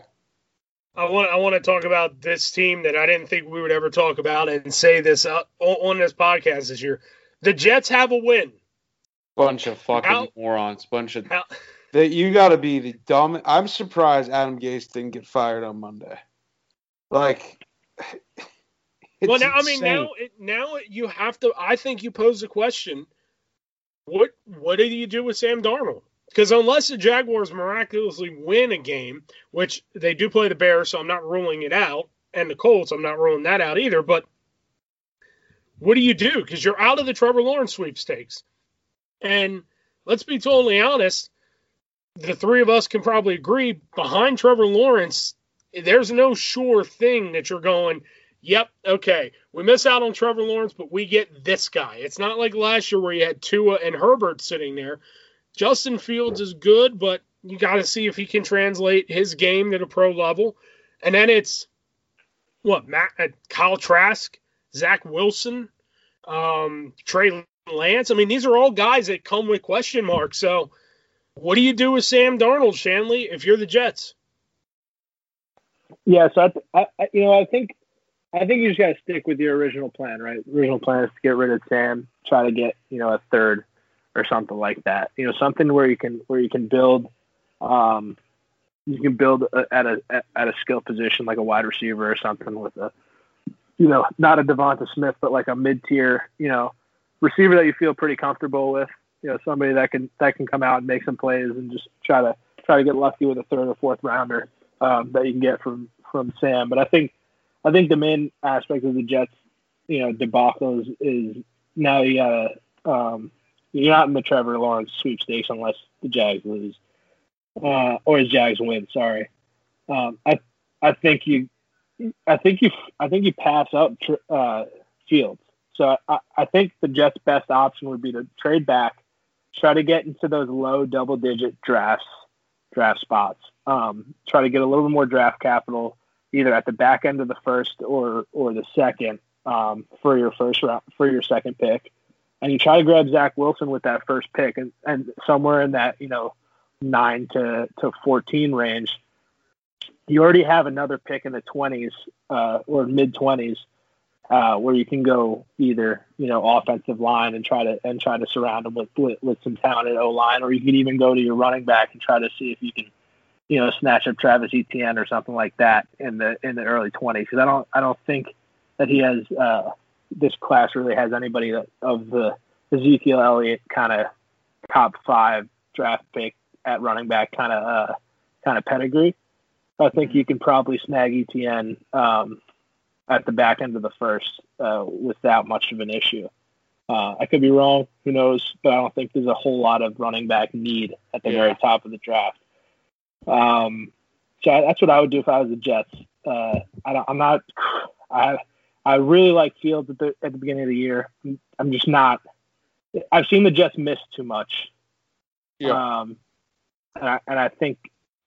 I want I want to talk about this team that I didn't think we would ever talk about and say this uh, on this podcast this year. The Jets have a win. Bunch of fucking how, morons. Bunch of how, that you got to be the dumb. I'm surprised Adam Gase didn't get fired on Monday. Like, well, now insane. I mean now now you have to. I think you pose the question: what what did you do with Sam Darnold? Because unless the Jaguars miraculously win a game, which they do play the Bears, so I'm not ruling it out, and the Colts, I'm not ruling that out either. But what do you do? Because you're out of the Trevor Lawrence sweepstakes. And let's be totally honest, the three of us can probably agree behind Trevor Lawrence, there's no sure thing that you're going, yep, okay, we miss out on Trevor Lawrence, but we get this guy. It's not like last year where you had Tua and Herbert sitting there. Justin Fields is good, but you got to see if he can translate his game to the pro level. And then it's what Matt, uh, Kyle Trask, Zach Wilson, um, Trey Lance. I mean, these are all guys that come with question marks. So, what do you do with Sam Darnold, Shanley, if you're the Jets? Yeah, so I, I you know, I think, I think you just got to stick with your original plan, right? Original plan is to get rid of Sam, try to get you know a third or something like that. You know, something where you can where you can build, um, you can build a, at a at a skill position like a wide receiver or something with a, you know, not a Devonta Smith, but like a mid tier, you know, receiver that you feel pretty comfortable with. You know, somebody that can that can come out and make some plays and just try to try to get lucky with a third or fourth rounder um, that you can get from from Sam. But I think I think the main aspect of the Jets, you know, debacle is, is now you gotta um, you're not in the Trevor Lawrence sweepstakes unless the Jags lose, uh, or the Jags win. Sorry, um, I I think you, I think you, I think you pass up uh, Fields. So I, I think the Jets' best option would be to trade back, try to get into those low double-digit drafts, draft spots. Um, try to get a little bit more draft capital, either at the back end of the first or or the second um, for your first round for your second pick and you try to grab Zach Wilson with that first pick, and, and somewhere in that you know nine to to fourteen range, you already have another pick in the twenties uh, or mid twenties uh, where you can go either you know offensive line and try to and try to surround them with with, with some talented O line, or you could even go to your running back and try to see if you can you know snatch up Travis Etienne or something like that in the in the early twenties. Because I don't I don't think that he has. Uh, this class really has anybody that, of the Ezekiel Elliott kind of top five draft pick at running back kind of uh, kind of pedigree. I think you can probably snag Etienne um, at the back end of the first uh, without much of an issue. Uh, I could be wrong, who knows? But I don't think there's a whole lot of running back need at the yeah. very top of the draft. Um, so that's what I would do if I was the Jets. Uh, I am not. I I really like Fields at the at the beginning of the year. I'm just not. I've seen the Jets miss too much. Yeah. Um, and I, and I think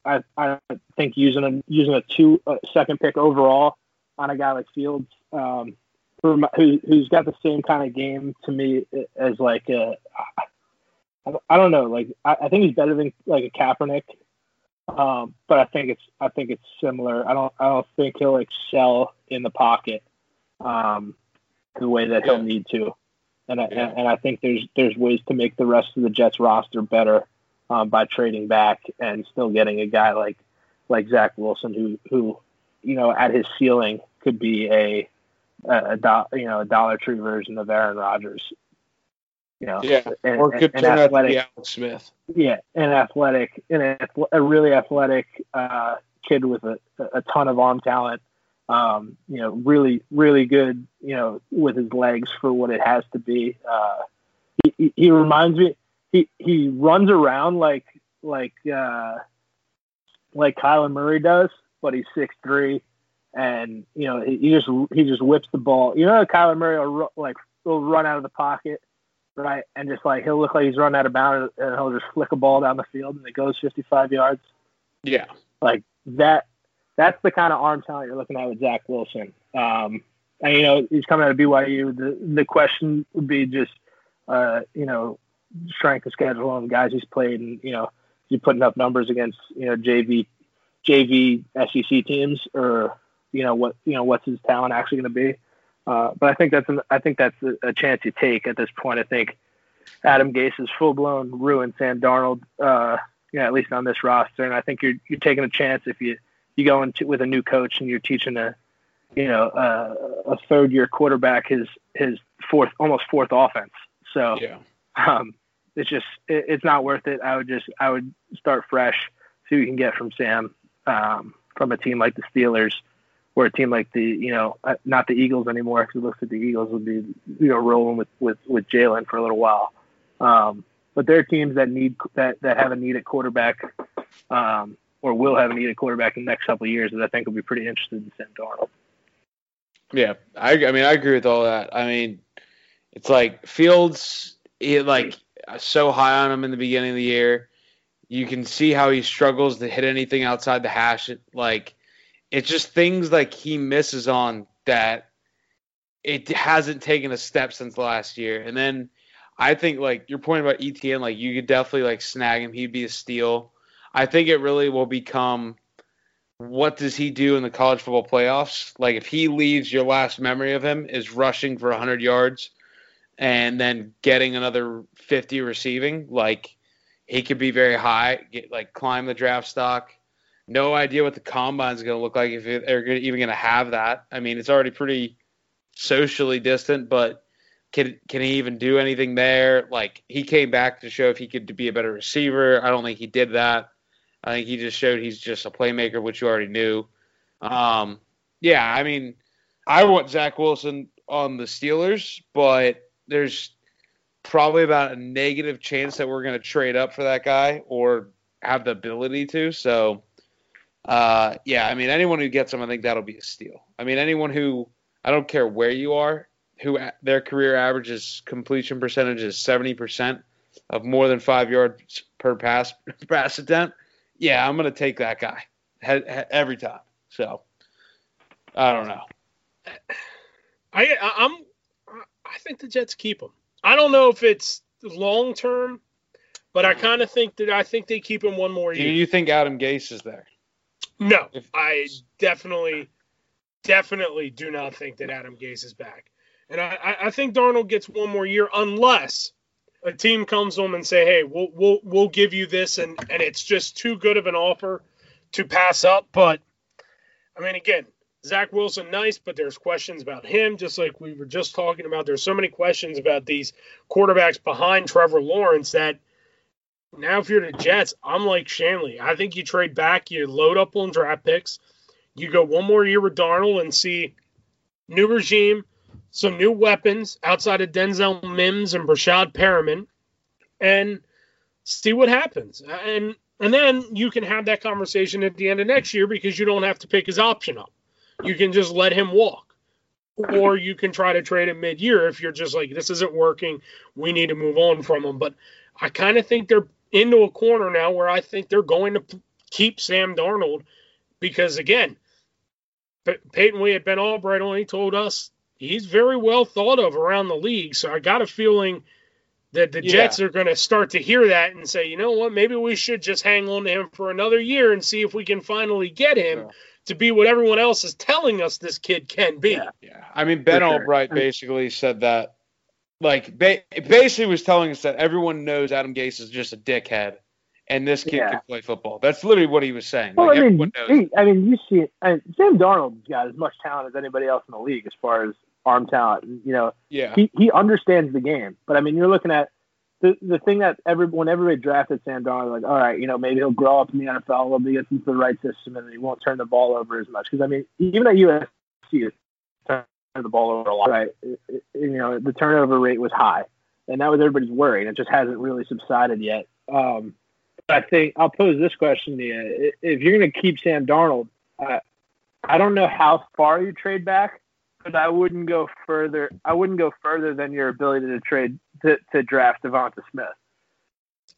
I, I think using a using a two uh, second pick overall on a guy like Fields, um, who, who's got the same kind of game to me as like a, I don't know, like I, I think he's better than like a Kaepernick, um, but I think it's I think it's similar. I don't I don't think he'll excel in the pocket um, the way that yeah. he'll need to. And I, yeah. and I think there's there's ways to make the rest of the Jets roster better um, by trading back and still getting a guy like like Zach Wilson who who you know at his ceiling could be a a, a do, you know a Dollar Tree version of Aaron Rodgers. You know, yeah, and, or could turn out to be Alex Smith. Yeah, an athletic, an a really athletic uh, kid with a, a ton of arm talent um, you know, really, really good, you know, with his legs for what it has to be. Uh, he, he, he reminds me, he, he runs around like, like, uh, like Kyler Murray does, but he's six three, and you know he, he, just he just whips the ball. You know, Kyler Murray will like will run out of the pocket, right, and just like he'll look like he's running out of bounds, and he'll just flick a ball down the field, and it goes fifty five yards. Yeah, like that that's the kind of arm talent you're looking at with Zach Wilson. Um, and you know he's coming out of BYU. The the question would be just uh, you know strength of schedule and guys he's played, and you know he's putting up numbers against you know JV JV SEC teams, or you know what you know what's his talent actually going to be. Uh, but I think that's an, I think that's a, a, chance you take at this point. I think Adam Gase is full blown ruined Sam Darnold, uh, you know, at least on this roster, and I think you're you're taking a chance if you you go into with a new coach and you're teaching a you know uh, a third year quarterback his his fourth almost fourth offense. So yeah. um, it's just it, it's not worth it. I would just I would start fresh, see what you can get from Sam um, from a team like the Steelers or a team like the you know uh, not the Eagles anymore If it looks at the Eagles would be you know rolling with with with Jalen for a little while. Um, but there are teams that need that that have a need at quarterback. Um, or will have a needed quarterback in the next couple of years that I think will be pretty interested in Sam Darnold. Yeah, I, I mean, I agree with all that. I mean, it's like Fields, he, like so high on him in the beginning of the year. You can see how he struggles to hit anything outside the hash. Like it's just things like he misses on that it hasn't taken a step since last year. And then I think like your point about Etienne, like you could definitely like snag him. He'd be a steal. I think it really will become what does he do in the college football playoffs? Like if he leaves, your last memory of him is rushing for 100 yards and then getting another 50 receiving. Like he could be very high, get like climb the draft stock. No idea what the combine is going to look like if they're even going to have that. I mean, it's already pretty socially distant, but can can he even do anything there? Like he came back to show if he could be a better receiver. I don't think he did that. I think he just showed he's just a playmaker, which you already knew. Um, yeah, I mean, I want Zach Wilson on the Steelers, but there's probably about a negative chance that we're going to trade up for that guy or have the ability to. So, uh, yeah, I mean, anyone who gets him, I think that'll be a steal. I mean, anyone who I don't care where you are, who their career averages completion percentage is seventy percent of more than five yards per pass pass attempt yeah, I'm going to take that guy every time. So I don't know. I I'm I think the Jets keep him. I don't know if it's long term, but I kind of think that I think they keep him one more year. Do you think Adam Gase is there? No, if, I definitely, definitely do not think that Adam Gase is back. And I, I think Darnold gets one more year unless a team comes to them and say, "Hey, we'll we'll we'll give you this," and and it's just too good of an offer to pass up. But I mean, again, Zach Wilson, nice, but there's questions about him, just like we were just talking about. There's so many questions about these quarterbacks behind Trevor Lawrence that now, if you're the Jets, I'm like Shanley. I think you trade back, you load up on draft picks, you go one more year with Darnold and see new regime some new weapons outside of Denzel Mims and Breshad Perriman, and see what happens. And and then you can have that conversation at the end of next year because you don't have to pick his option up. You can just let him walk. Or you can try to trade him mid year if you're just like, this isn't working. We need to move on from him. But I kind of think they're into a corner now where I think they're going to keep Sam Darnold because, again, Peyton had Ben Albright only told us he's very well thought of around the league. So I got a feeling that the yeah. Jets are going to start to hear that and say, you know what, maybe we should just hang on to him for another year and see if we can finally get him. Yeah. To be what everyone else is telling us this kid can be. Yeah, yeah. I mean, Ben sure. Albright basically said that, like, ba- basically was telling us that everyone knows Adam Gase is just a dickhead, and this kid yeah. can play football. That's literally what he was saying. Well, like, I mean, he, I mean, you see, I mean, Sam Darnold's got as much talent as anybody else in the league as far as arm talent. You know, yeah, he he understands the game. But I mean, you're looking at the the thing that every when everybody drafted Sam Darnold, like, all right, you know, maybe he'll grow up in the NFL bit, get into the right system, and he won't turn the ball over as much. Because I mean, even at USC, he turned the ball over a lot. Right, you know, the turnover rate was high, and that was everybody's worry, and it just hasn't really subsided yet. Um, I think I'll pose this question to you: If you're going to keep Sam Darnold, uh, I don't know how far you trade back but I wouldn't go further. I wouldn't go further than your ability to trade to, to draft Devonta Smith.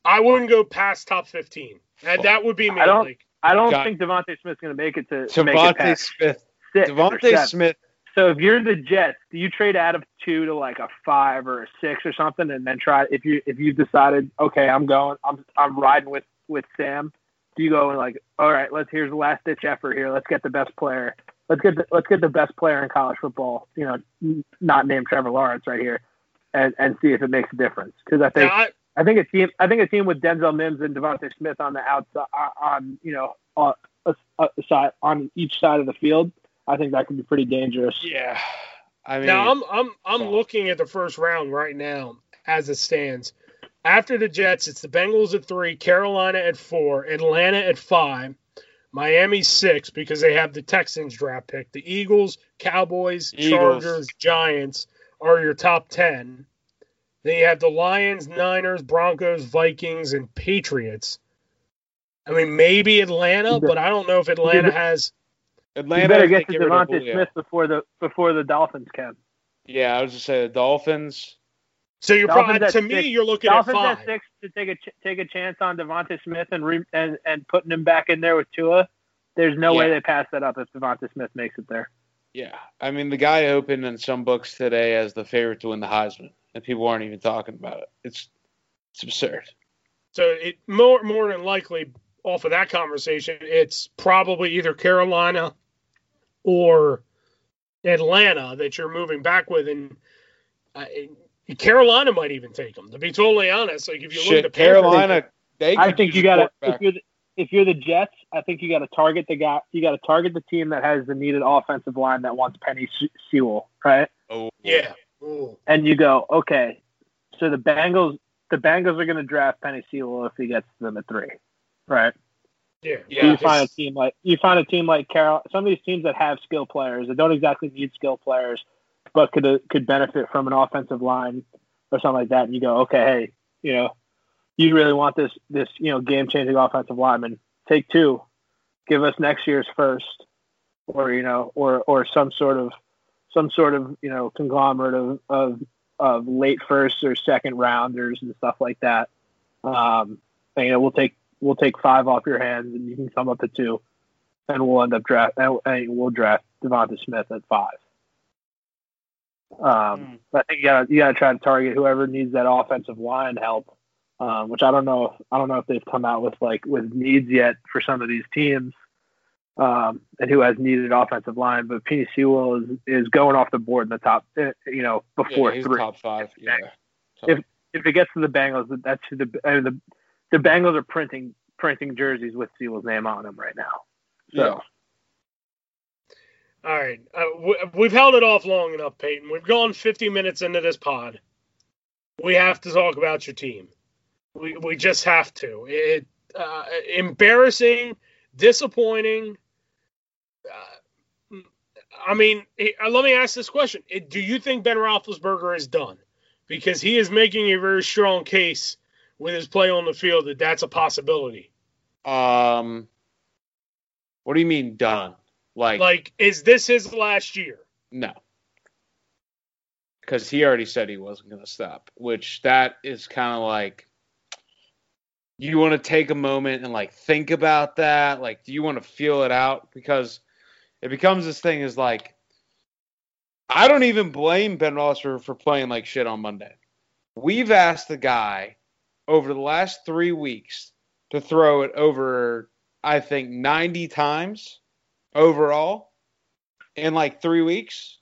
I wouldn't go past top fifteen, and that would be me. I don't. Like, I don't think DeVonta Smith's going to make it to DeVonta Smith. DeVonta Smith. So if you're the Jets, do you trade out of two to like a five or a six or something, and then try if you if you've decided okay, I'm going, I'm I'm riding with with Sam. Do you go and like, all right, let's here's the last ditch effort here. Let's get the best player let's get the, let's get the best player in college football, you know, not named Trevor Lawrence right here, and and see if it makes a difference. Because I think yeah, I, I, think a team I think a team with Denzel Mims and DeVonta Smith on the outside on you know on a, a side on each side of the field, I think that could be pretty dangerous. Yeah, I mean, now I'm I'm I'm looking at the first round right now as it stands. After the Jets, it's the Bengals at three, Carolina at four, Atlanta at five, Miami six because they have the Texans draft pick. The Eagles, Cowboys, Eagles. Chargers, Giants are your top ten. Then you have the Lions, Niners, Broncos, Vikings, and Patriots. I mean, maybe Atlanta, but I don't know if Atlanta has. Atlanta you better get to DeVonta Smith before the before the Dolphins can. Yeah, I was just say the Dolphins. So you're Dolphins probably to me, six. you're looking Dolphins at at five. six to take a ch- take a chance on Devonta Smith and re- and and putting him back in there with Tua. There's no way they pass that up if Devonta Smith makes it there. Yeah, I mean the guy opened in some books today as the favorite to win the Heisman, and people aren't even talking about it. It's it's absurd. So it more more than likely off of that conversation, it's probably either Carolina or Atlanta that you're moving back with, and uh, Carolina might even take them. To be totally honest, like if you look Shit, at the Carolina, they I think you got to if you're the, if you're the Jets, I think you got to target the guy. You got to target the team that has the needed offensive line that wants Penei Sewell, right? Oh, yeah, Ooh. And you go, okay, so the Bengals, the Bengals are going to draft Penei Sewell if he gets them at three, right? yeah, Yeah, you find a team like you find a team like Carol. Some of these teams that have skill players that don't exactly need skill players, but could uh, could benefit from an offensive line or something like that. And you go, okay, hey, you know, you really want this this you know game changing offensive lineman? Take two, give us next year's first, or you know, or or some sort of some sort of you know conglomerate of of, of late first or second rounders and stuff like that. Um, and, you know, we'll take we'll take five off your hands and you can come up to two, and we'll end up draft and we'll draft Devonta Smith at five. Um, but I think you gotta you gotta try to target whoever needs that offensive line help. Um, which I don't know. If, I don't know if they've come out with like with needs yet for some of these teams, um, and who has needed offensive line. But Penei Sewell is is going off the board in the top. uh, You know, before he's three top five. Yeah, if if it gets to the Bengals, that's who the I mean, the the Bengals are printing printing jerseys with Sewell's name on them right now. So All right, uh, we, we've held it off long enough, Peyton. We've gone 50 minutes into this pod. We have to talk about your team. We we just have to. It uh, embarrassing, disappointing. Uh, I mean, eh, uh, let me ask this question: Eh, Do you think Ben Roethlisberger is done? Because he is making a very strong case with his play on the field that that's a possibility. Um, what do you mean done? Like, Like, is this his last year? no, because he already said he wasn't going to stop. Which that is kind of like you want to take a moment and like think about that. Like, do you want to feel it out? Because it becomes this thing is like I don't even blame Ben Roethlisberger for playing like shit on Monday. We've asked the guy over the last three weeks to throw it over, I think, 90 times overall in like three weeks,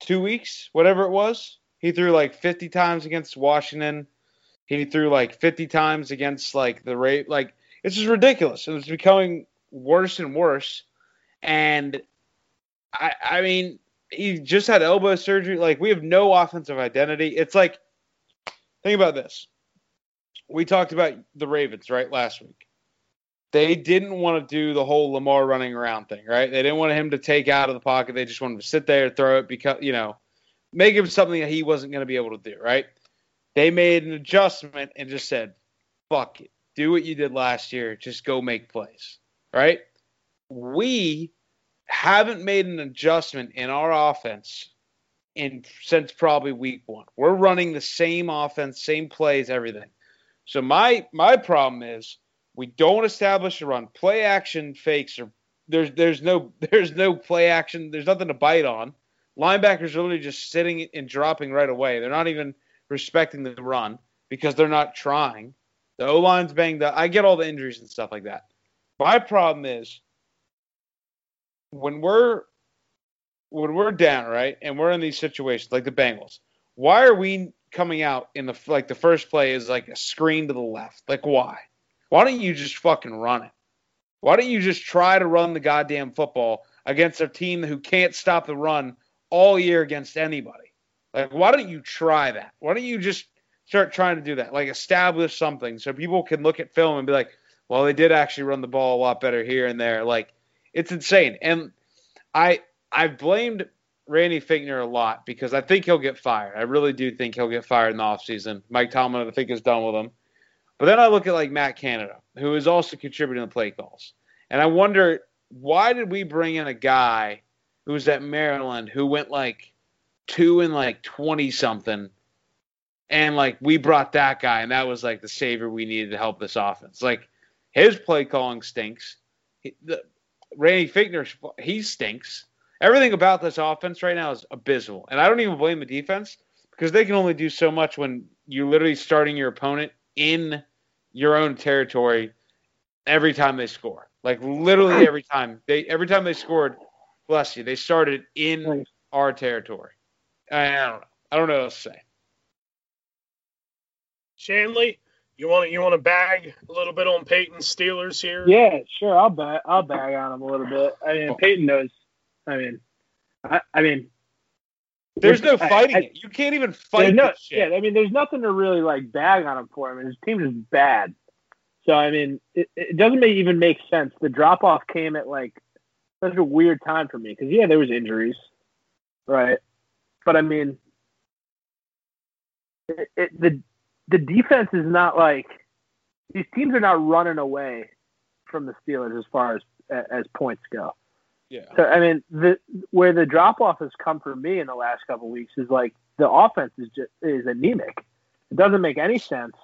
two weeks, whatever it was. He threw like 50 times against Washington. He threw like 50 times against like the rate. Like, it's just ridiculous. And it's becoming worse and worse. And I, I mean, he just had elbow surgery. Like, we have no offensive identity. It's like, think about this. We talked about the Ravens, right, last week. They didn't want to do the whole Lamar running around thing, right? They didn't want him to take out of the pocket. They just wanted to sit there, throw it, because, you know, make him something that he wasn't going to be able to do, right? They made an adjustment and just said, fuck it. Do what you did last year. Just go make plays, right? We haven't made an adjustment in our offense in since probably week one. We're running the same offense, same plays, everything. So my my problem is we don't establish a run. Play action fakes are there's there's no there's no play action. There's nothing to bite on. Linebackers are literally just sitting and dropping right away. They're not even respecting the run because they're not trying. The O line's banged up. I get all the injuries and stuff like that. My problem is when we're when we're down, right, and we're in these situations like the Bengals, why are we coming out in the like the first play is like a screen to the left? Like why? Why don't you just fucking run it? Why don't you just try to run the goddamn football against a team who can't stop the run all year against anybody? Like why don't you try that? Why don't you just start trying to do that? Like establish something so people can look at film and be like, well, they did actually run the ball a lot better here and there. Like it's insane. And I I've blamed Randy Fichtner a lot because I think he'll get fired. I really do think he'll get fired in the offseason. Mike Tomlin, I think, is done with him. But then I look at like Matt Canada, who is also contributing to play calls. And I wonder why did we bring in a guy who was at Maryland who went like two and like twenty something and like we brought that guy, and that was like the savior we needed to help this offense. Like his play calling stinks. He, the, Randy Fichtner, he stinks. Everything about this offense right now is abysmal, and I don't even blame the defense because they can only do so much when you're literally starting your opponent in your own territory every time they score. Like literally every time they every time they scored, bless you, they started in our territory. I, I don't know. I don't know what else to say. Shanley, you want to you want to bag a little bit on Peyton Steelers here? Yeah, sure. I'll bag I'll bag on him a little bit. I mean, oh. Peyton knows. I mean, I, I mean, there's no fighting I, I, it. You can't even fight no, Yeah, I mean, there's nothing to really like bag on him for. I mean, his team is bad. So I mean, it, it doesn't make, even make sense. The drop off came at like such a weird time for me because yeah, there was injuries, right? But I mean, it, it, the the defense is not like these teams are not running away from the Steelers as far as as points go. Yeah. So I mean, the where the drop off has come for me in the last couple weeks is like the offense is just is anemic. It doesn't make any sense.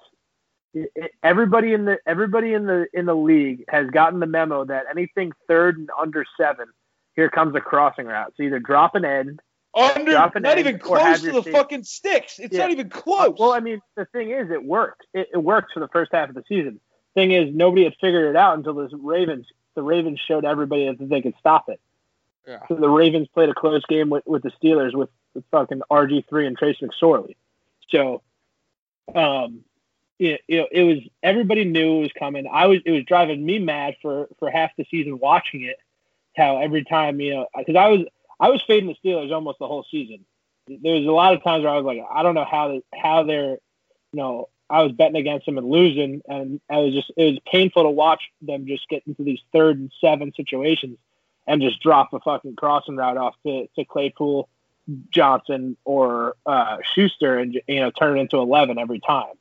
It, it, everybody in the everybody in the in the league has gotten the memo that anything third and under seven, here comes a crossing route. So either drop an end under, not even close to the fucking sticks. It's yeah. not even close. Well, I mean, the thing is, it worked. It, it worked for the first half of the season. Thing is, nobody had figured it out until the Ravens. The Ravens showed everybody that they could stop it. Yeah. So the Ravens played a close game with, with the Steelers with, with fucking RG three and Trace McSorley. So, um, it, it, it was everybody knew it was coming. I was it was driving me mad for for half the season watching it. How every time you know because I was I was fading the Steelers almost the whole season. There was a lot of times where I was like, I don't know how they, how they're, you know, I was betting against them and losing, and I was just it was painful to watch them just get into these third and seven situations and just drop a fucking crossing route off to, to Claypool, Johnson, or uh, Schuster, and you know turn it into eleven every time.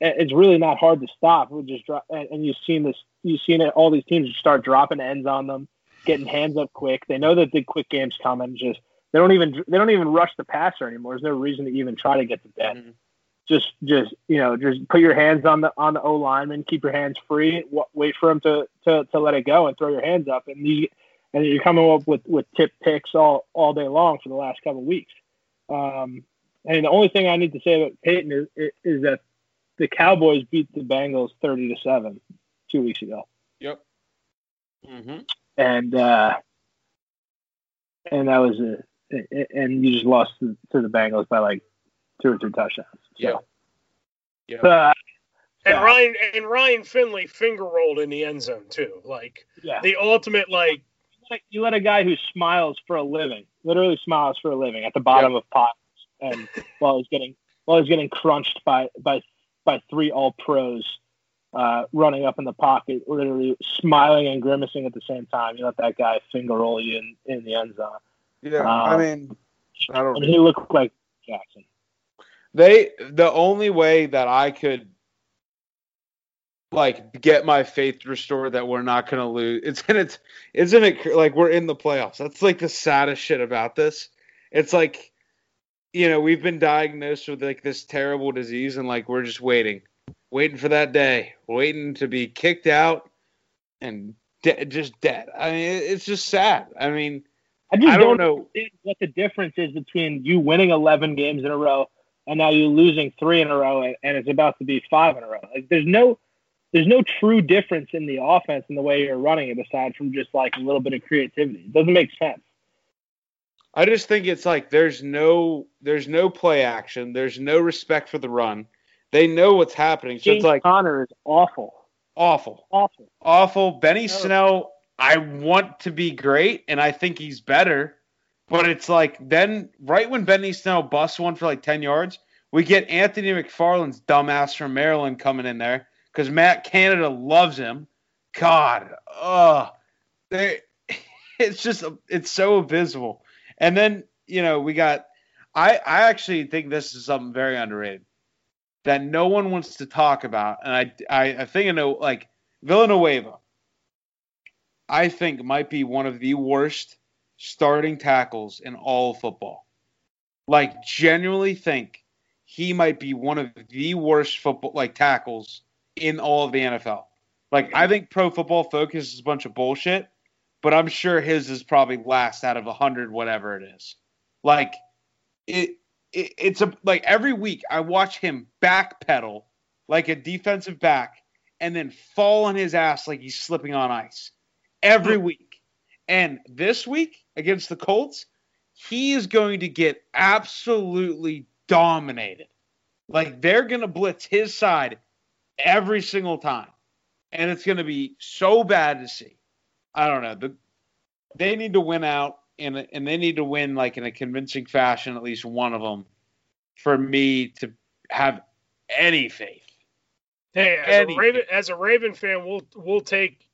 It's really not hard to stop. We just drop, and you've seen this. You've seen it. All these teams just start dropping ends on them getting hands up quick. They know that the quick game's coming. Just they don't even they don't even rush the passer anymore. There's no reason to even try to get to that. Mm-hmm. Just just you know just put your hands on the on the O lineman, keep your hands free, w- wait for him to, to to let it go, and throw your hands up, and you and you're coming up with with tip picks all all day long for the last couple of weeks. Um, and the only thing I need to say about Peyton is, is that the Cowboys beat the Bengals thirty to seven two weeks ago. Yep. Mm-hmm and uh, and that was a and you just lost to, to, the Bengals by like two or three touchdowns. So. Yeah. Yeah. Uh, and Ryan and Ryan Finley finger rolled in the end zone too. Like yeah. the ultimate like you let a guy who smiles for a living, literally smiles for a living at the bottom yep. of pots and while he's getting while he's getting crunched by by by three all pros uh, running up in the pocket, literally smiling and grimacing at the same time. You let that guy finger roll you in, in the end zone. Yeah, um, I mean, I don't. And he looked like Jackson. They the only way that I could like get my faith restored that we're not going to lose. It's and it's isn't it like we're in the playoffs. That's like the saddest shit about this. It's like you know we've been diagnosed with like this terrible disease and like we're just waiting waiting for that day, waiting to be kicked out and de- just dead. I mean, it's just sad. I mean, I just I don't, don't know what the difference is between you winning 11 games in a row and now you're losing three in a row and it's about to be five in a row. Like, there's no there's no true difference in the offense and the way you're running it aside from just like a little bit of creativity. It doesn't make sense. I just think it's like there's no there's no play action, there's no respect for the run. They know what's happening. So James it's like Conner is awful. Awful. Awful. Awful. Benny oh. Snell, I want to be great and I think he's better. But it's like then right when Benny Snell busts one for like ten yards, we get Anthony McFarland's dumbass from Maryland coming in there because Matt Canada loves him. God, ugh. They, it's just it's so abysmal. And then, you know, we got I I actually think this is something very underrated that no one wants to talk about, and I, I, I think I know, like Villanueva, I think might be one of the worst starting tackles in all football. Like, genuinely think he might be one of the worst football like tackles in all of the NFL. Like I think Pro Football Focus is a bunch of bullshit, but I'm sure his is probably last out of a hundred, whatever it is. Like it, it, it's a like every week I watch him backpedal like a defensive back and then fall on his ass like he's slipping on ice every hmm. week. And this week against the Colts, he is going to get absolutely dominated. Like they're going to blitz his side every single time. And it's going to be so bad to see. I don't know. The, they need to win out and and they need to win like in a convincing fashion at least one of them for me to have any faith. Hey, as any a Raven as a Raven fan, we'll we'll take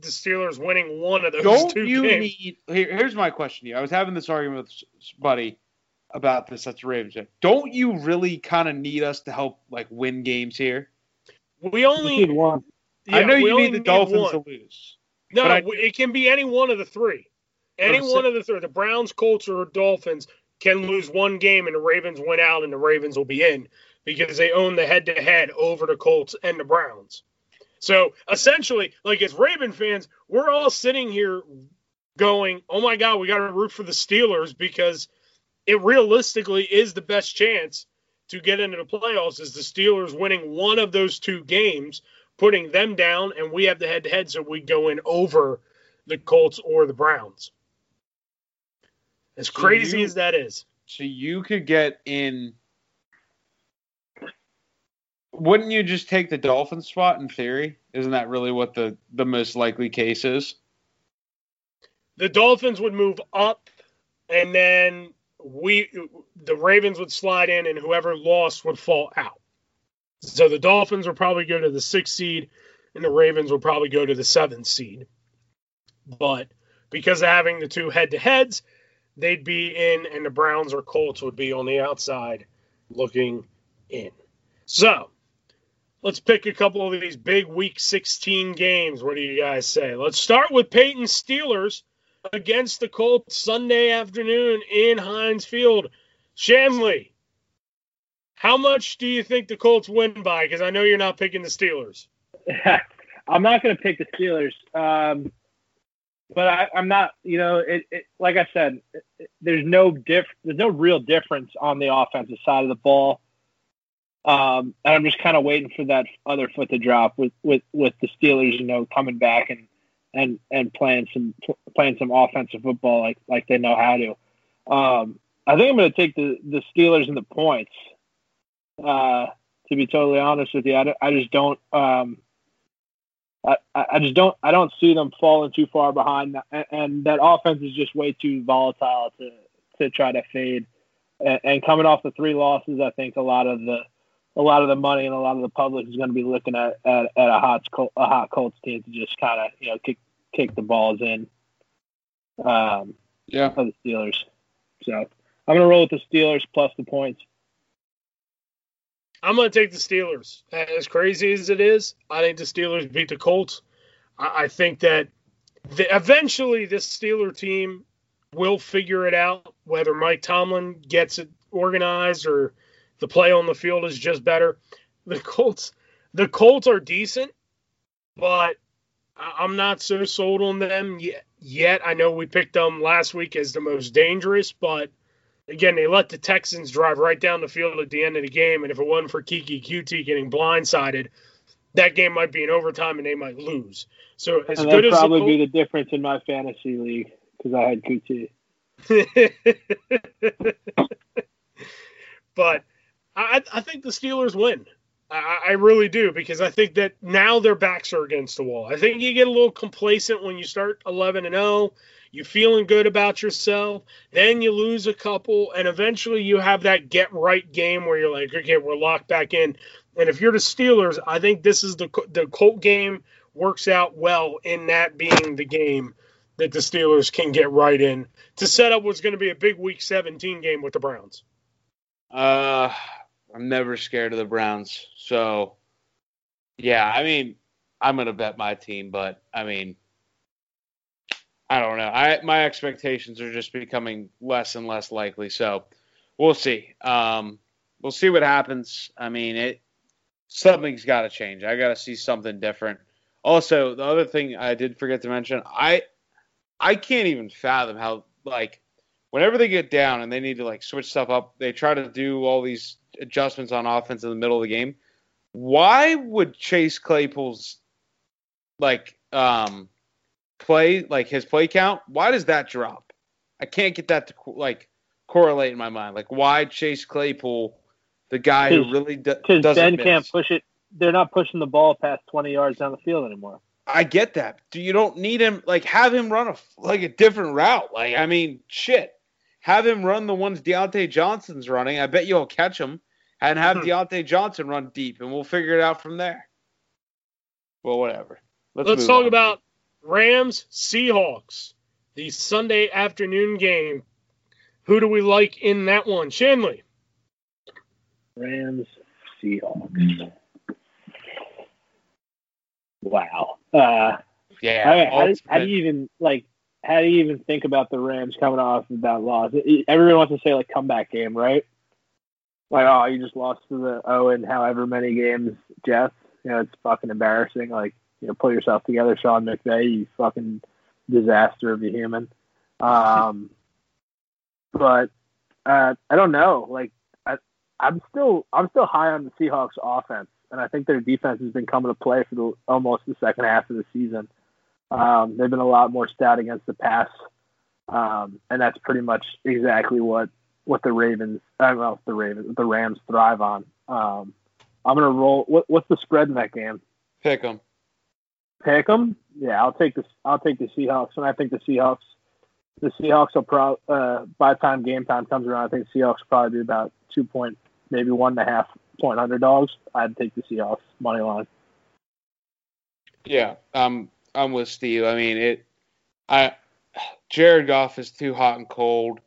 the Steelers winning one of those Don't two you games. Need, here, here's my question to you. I was having this argument with Buddy about this at the Ravens. Don't you really kind of need us to help like win games here? We only need one. Yeah, I know you need the need Dolphins one. to lose. No, I, it can be any one of the three. Any one of the three. The Browns, Colts, or Dolphins can lose one game, and the Ravens win out, and the Ravens will be in because they own the head-to-head over the Colts and the Browns. So essentially, like as Raven fans, we're all sitting here going, "Oh my God, we got to root for the Steelers because it realistically is the best chance to get into the playoffs is the Steelers winning one of those two games, putting them down, and we have the head to head, so we go in over the Colts or the Browns. As so crazy you, as that is. So you could get in. Wouldn't you just take the Dolphin spot in theory? Isn't that really what the, the most likely case is? The Dolphins would move up, and then we the Ravens would slide in, and whoever lost would fall out. So the Dolphins would probably go to the sixth seed, and the Ravens would probably go to the seventh seed. But because of having the two head to heads, they'd be in, and the Browns or Colts would be on the outside looking in. So let's pick a couple of these big week 16 games. What do you guys say? Let's start with Peyton Steelers against the Colts Sunday afternoon in Heinz Field. Shanley, how much do you think the Colts win by? Because I know you're not picking the Steelers. I'm not going to pick the Steelers. Um, but I, am not, you know, it, it like I said, it, there's no diff, there's no real difference on the offensive side of the ball. Um, and I'm just kind of waiting for that other foot to drop with, with, with the Steelers, you know, coming back and and and playing some playing some offensive football like like they know how to. Um, I think I'm going to take the the Steelers and the points. Uh, to be totally honest with you, I, I just don't. Um, I, I just don't. I don't see them falling too far behind, and, and that offense is just way too volatile to to try to fade. And, and coming off the three losses, I think a lot of the a lot of the money and a lot of the public is going to be looking at, at, at a hot a hot Colts team to just kind of you know kick kick the balls in. Um, yeah, for the Steelers. So I'm going to roll with the Steelers plus the points. I'm going to take the Steelers. As crazy as it is, I think the Steelers beat the Colts. I, I think that the, eventually this Steeler team will figure it out, whether Mike Tomlin gets it organized or the play on the field is just better. The Colts, the Colts are decent, but I'm not so sold on them yet. Yet I know we picked them last week as the most dangerous, but again, they let the Texans drive right down the field at the end of the game, and if it wasn't for Keke Coutee getting blindsided, that game might be in overtime and they might lose. So as and good as probably be the difference in my fantasy league because I had Coutee. but I, I think the Steelers win. I, I, really do because I think that now their backs are against the wall. I think you get a little complacent when you start 11 and 0. You feeling good about yourself, then you lose a couple, and eventually you have that get right game where you're like, okay, we're locked back in. And if you're the Steelers, I think this is the the Colt game works out well in that being the game that the Steelers can get right in to set up what's going to be a big Week 17 game with the Browns. Uh, I'm never scared of the Browns. So, yeah, I mean, I'm going to bet my team, but I mean, I don't know. I my expectations are just becoming less and less likely. So, we'll see. Um, we'll see what happens. I mean, it something's got to change. I got to see something different. Also, the other thing I did forget to mention, I I can't even fathom how like whenever they get down and they need to like switch stuff up, they try to do all these adjustments on offense in the middle of the game. Why would Chase Claypool's like um play like his play count? Why does that drop? I can't get that to like correlate in my mind. Like why Chase Claypool, the guy who really do, doesn't Because Ben miss? can't push it. They're not pushing the ball past 20 yards down the field anymore. I get that. Do you don't need him like have him run a like a different route? Like I mean, shit. Have him run the ones Diontae Johnson's running. I bet you'll catch him, and have Diontae Johnson run deep, and we'll figure it out from there. Well, whatever. Let's, move talk on. about Rams Seahawks, the Sunday afternoon game. Who do we like in that one? Shanley. Rams, Seahawks. Wow. Uh, yeah. how, how, do, how do you even like? How do you even think about the Rams coming off of that loss? It- Everyone wants to say like comeback game, right? Like, oh, you just lost to the oh, and however many games, Jeff. You know, it's fucking embarrassing. Like, you know, pull yourself together, Sean McVay. You fucking disaster of a human. Um, but uh, I don't know. Like, I, I'm still I'm still high on the Seahawks offense, and I think their defense has been coming to play for the, almost the second half of the season. Um, they've been a lot more stout against the pass, um, and that's pretty much exactly what what the Ravens, I don't know if the Ravens, the Rams thrive on. Um, I'm gonna roll. What, what's the spread in that game? pick them. Pick them. Yeah, I'll take the I'll take the Seahawks, and I think the Seahawks, the Seahawks will probably uh, by the time game time comes around, I think the Seahawks will probably be about two point, maybe one and a half point underdogs. I'd take the Seahawks money line. Yeah, um, I'm with Steve. I mean, it. I Jared Goff is too hot and cold.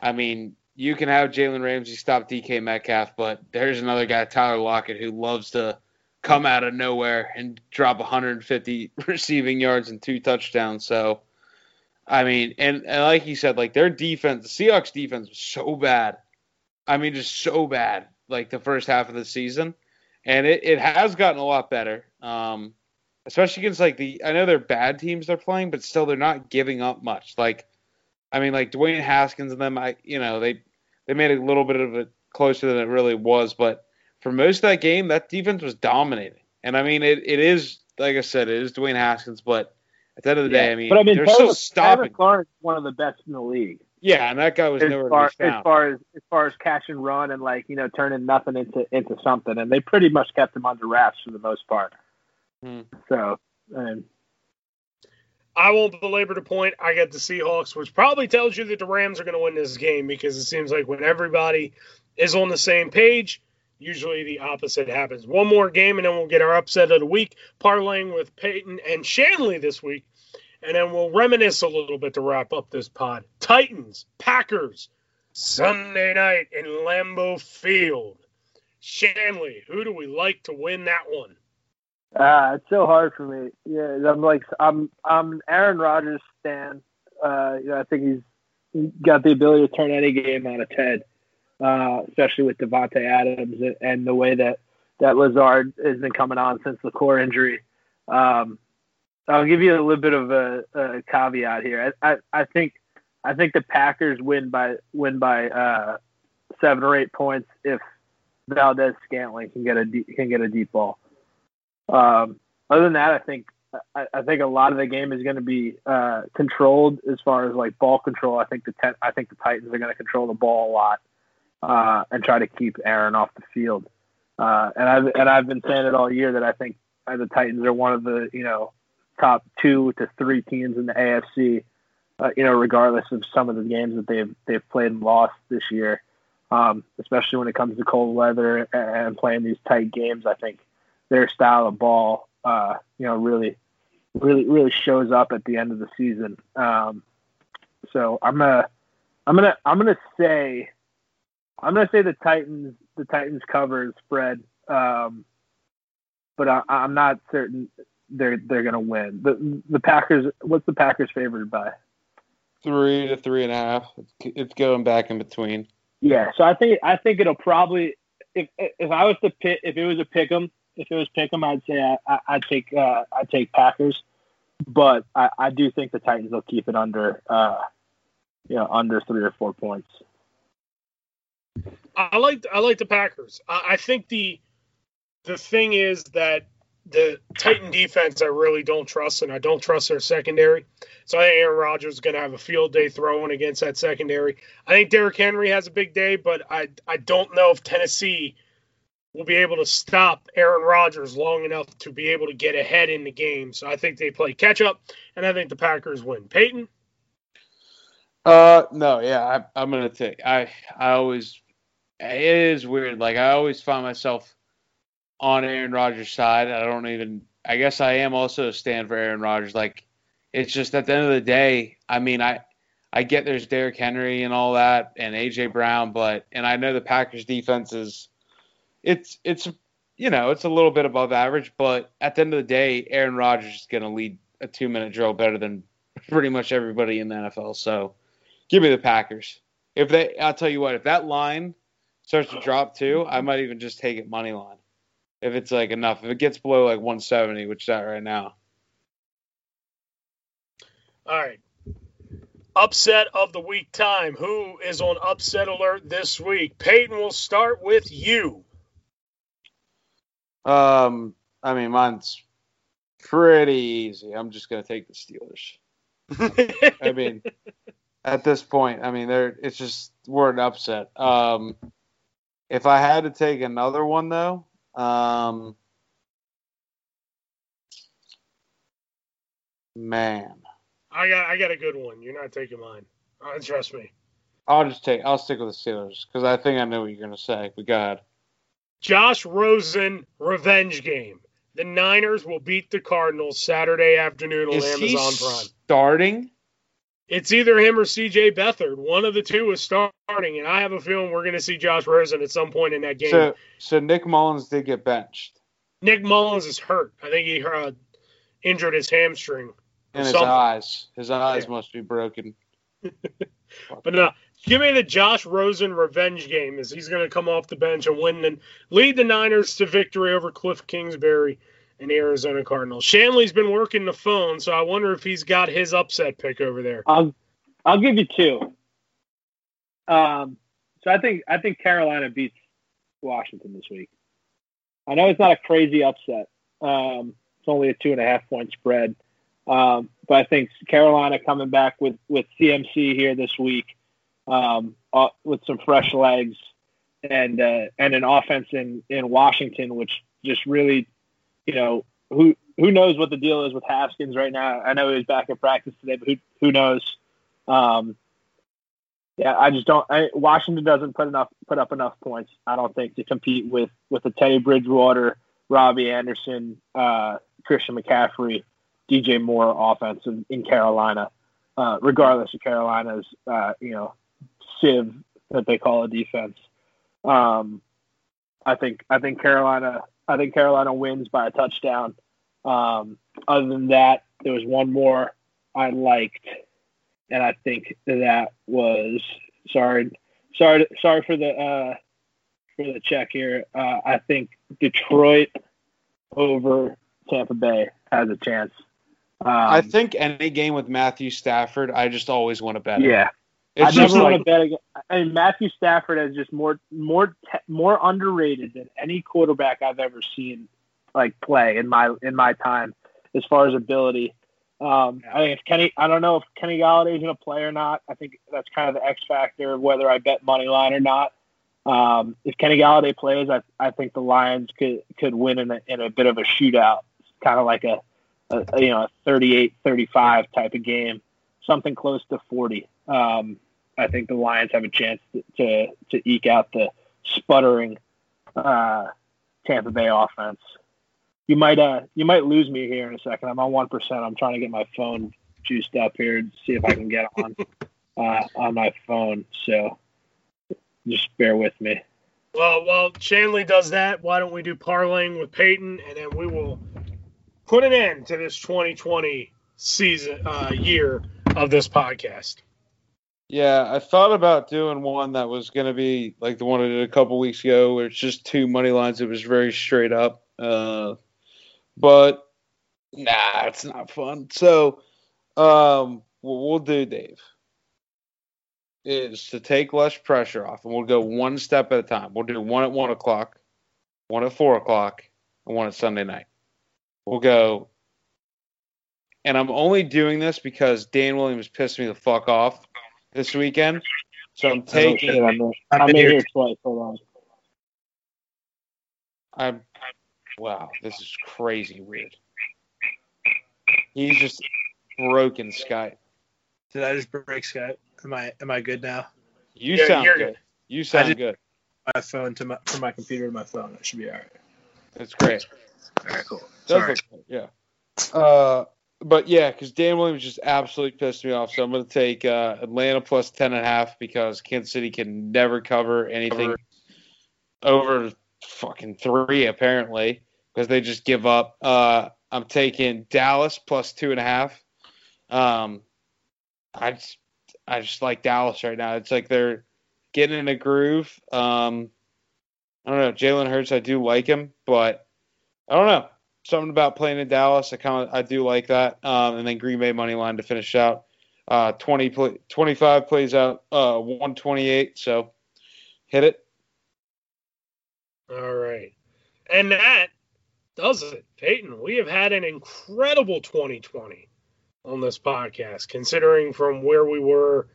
I mean, you can have Jalen Ramsey stop DK Metcalf, but there's another guy, Tyler Lockett, who loves to come out of nowhere and drop 150 receiving yards and two touchdowns. So, I mean, and, and like you said, like their defense, the Seahawks defense was so bad. I mean, just so bad, like the first half of the season. And it, it has gotten a lot better. Um, especially against like the I know they're bad teams they're playing, but still they're not giving up much. Like I mean like Dwayne Haskins and them I you know, they they made a little bit of it closer than it really was, but for most of that game that defense was dominating. And I mean it, it is like I said, it is Dwayne Haskins, but at the end of the day, I mean, but I mean, they're Taylor, still stopping. Taylor Clark's one of the best in the league. Yeah, and that guy was as nowhere far to be as far as as far as catch and run and like you know turning nothing into into something, and they pretty much kept him under wraps for the most part. Hmm. So, and I won't belabor the point. I got the Seahawks, which probably tells you that the Rams are going to win this game because it seems like when everybody is on the same page, usually the opposite happens. One more game, and then we'll get our upset of the week, parlaying with Peyton and Shanley this week. And then we'll reminisce a little bit to wrap up this pod. Titans, Packers, Sunday night in Lambeau Field. Shanley, who do we like to win that one? Uh, it's so hard for me. Yeah, I'm like I'm I'm Aaron Rodgers fan. Uh, you know, I think he's got the ability to turn any game on its head, uh, especially with Davante Adams and, and the way that that Lazard has been coming on since the core injury. Um, I'll give you a little bit of a, a caveat here. I, I, I think I think the Packers win by win by uh, seven or eight points if Valdez Scantling can get a deep, can get a deep ball. Um, other than that, I think I, I think a lot of the game is going to be uh, controlled as far as like ball control. I think the ten, I think the Titans are going to control the ball a lot uh, and try to keep Aaron off the field. Uh, and I've and I've been saying it all year that I think the Titans are one of the you know top two to three teams in the AFC. Uh, you know, regardless of some of the games that they've they've played and lost this year, um, especially when it comes to cold weather and, and playing these tight games, I think their style of ball, uh, you know, really, really, really shows up at the end of the season. Um, so I'm gonna, I'm gonna, I'm gonna say, I'm gonna say the Titans, the Titans cover spread, um, but I, I'm not certain they're they're gonna win. The the Packers, what's the Packers favored by? Three to three and a half. It's, it's going back in between. Yeah, so I think I think it'll probably if if I was to pick, if it was a pick 'em, if it was pick 'em, I'd say I, would take uh, I'd take Packers, but I, I do think the Titans will keep it under uh, you know under three or four points. I like I like the Packers. I, I think the the thing is that the Titan defense I really don't trust, and I don't trust their secondary. So I think Aaron Rodgers is going to have a field day throwing against that secondary. I think Derrick Henry has a big day, but I I don't know if Tennessee will be able to stop Aaron Rodgers long enough to be able to get ahead in the game. So I think they play catch up, and I think the Packers win. Peyton. Uh no, yeah, I, I'm gonna take. I I always it is weird. Like I always find myself on Aaron Rodgers' side. I don't even. I guess I am also a stand for Aaron Rodgers. Like it's just at the end of the day. I mean, I I get there's Derrick Henry and all that and AJ Brown, but and I know the Packers defense is it's it's you know it's a little bit above average, but at the end of the day, Aaron Rodgers is going to lead a two minute drill better than pretty much everybody in the NFL. So give me the Packers. If they, I'll tell you what, if that line starts to drop too, I might even just take it money line if it's like enough. If it gets below like 170, which is at right now. All right. Upset of the week time. Who is on upset alert this week? Peyton, will start with you. Um, I mean, mine's pretty easy. I'm just gonna take the Steelers. I mean, at this point, I mean, they're it's just we're an upset. Um, if I had to take another one though, um, man, I got I got a good one. You're not taking mine. Uh, trust me. I'll just take. I'll stick with the Steelers because I think I know what you're gonna say. But go ahead. Josh Rosen revenge game. The Niners will beat the Cardinals Saturday afternoon on Is Amazon Prime. Starting? It's either him or CJ Beathard. One of the two is starting, and I have a feeling we're going to see Josh Rosen at some point in that game. So, so Nick Mullens did get benched. Nick Mullens is hurt. I think he uh, injured his hamstring. In his eyes. His eyes yeah. must be broken. but no, give me the Josh Rosen revenge game as he's going to come off the bench and win and lead the Niners to victory over Kliff Kingsbury and Arizona Cardinals. Shanley's been working the phone, so I wonder if he's got his upset pick over there. I'll I'll give you two. Um, so I think I think Carolina beats Washington this week. I know it's not a crazy upset. Um, it's only a two and a half point spread. Um, but I think Carolina coming back with, with CMC here this week, um, uh, with some fresh legs and, uh, and an offense in, in Washington, which just really you know, who who knows what the deal is with Haskins right now? I know he was back at practice today, but who who knows? Um, yeah, I just don't. I, Washington doesn't put enough put up enough points. I don't think to compete with with the Teddy Bridgewater, Robbie Anderson, uh, Christian McCaffrey, DJ Moore offense in, in Carolina. Uh, regardless of Carolina's, uh, you know, sieve that they call a defense. Um, I think I think Carolina I think Carolina wins by a touchdown. Um, other than that, there was one more I liked, and I think that was sorry, sorry, sorry for the uh, for the check here. Uh, I think Detroit over Tampa Bay has a chance. Um, I think any game with Matthew Stafford, I just always want to bet. Yeah, it's I never like, want to bet again. I mean, Matthew Stafford is just more more more underrated than any quarterback I've ever seen like play in my in my time as far as ability. Um, I think if Kenny, I don't know if Kenny Golladay is going to play or not. I think that's kind of the X factor of whether I bet money line or not. Um, if Kenny Golladay plays, I, I think the Lions could could win in a, in a bit of a shootout, kind of like a, a you know a 38-35 type of game, something close to 40. Um, I think the Lions have a chance to to, to eke out the sputtering uh, Tampa Bay offense. You might uh you might lose me here in a second. I'm on one percent. I'm trying to get my phone juiced up here to see if I can get on uh, on my phone. So just bear with me. Well, while Shanley does that, why don't we do parlaying with Peyton, and then we will put an end to this 2020 season uh, year of this podcast. Yeah, I thought about doing one that was going to be like the one I did a couple weeks ago, where it's just two money lines. It was very straight up. Uh, but nah, it's not fun. So, um, what we'll do, Dave, is to take less pressure off, and we'll go one step at a time. We'll do one at one o'clock, one at four o'clock, and one at Sunday night. We'll go, and I'm only doing this because Dan Williams pissed me the fuck off this weekend. So I'm taking. Oh, shit, I'm, I'm in here twice. Hold on. I'm. Wow, this is crazy weird. He's just broken Skype. Did I just break Skype? Am I am I good now? You Yeah, sound you're good. good. You sound did- good. My phone to my from my computer to my phone. That should be all right. That's great. All right, cool. Sorry. look yeah. Uh, but yeah, because Dan Williams just absolutely pissed me off. So I'm going to take uh, Atlanta plus ten and a half because Kansas City can never cover anything over fucking three apparently because they just give up. Uh, I'm taking Dallas plus two and a half. Um, I just I just like Dallas right now. It's like they're getting in a groove. Um, I don't know. Jalen Hurts, I do like him, but I don't know. Something about playing in Dallas, I kind of I do like that. Um, and then Green Bay money line to finish out. Uh, 20 play, 25 plays out uh 128. So hit it. All right. And that does it. Peyton, we have had an incredible 2020 on this podcast, considering from where we were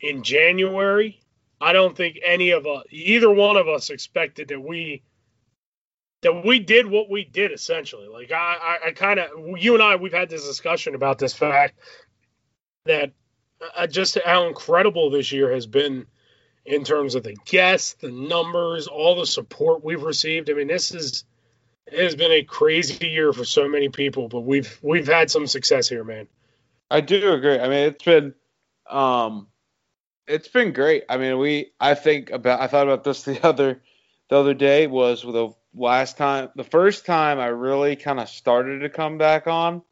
in January. I don't think any of us, either one of us, expected that we that we did what we did essentially. Like I, I, I kind of, you and I, we've had this discussion about this fact that uh, just how incredible this year has been in terms of the guests, the numbers, all the support we've received. I mean, this is it has been a crazy year for so many people, but we've we've had some success here, man. I do agree. I mean, it's been, um, it's been great. I mean, we. I think about. I thought about this the other, the other day was with the last time, the first time I really kind of started to come back on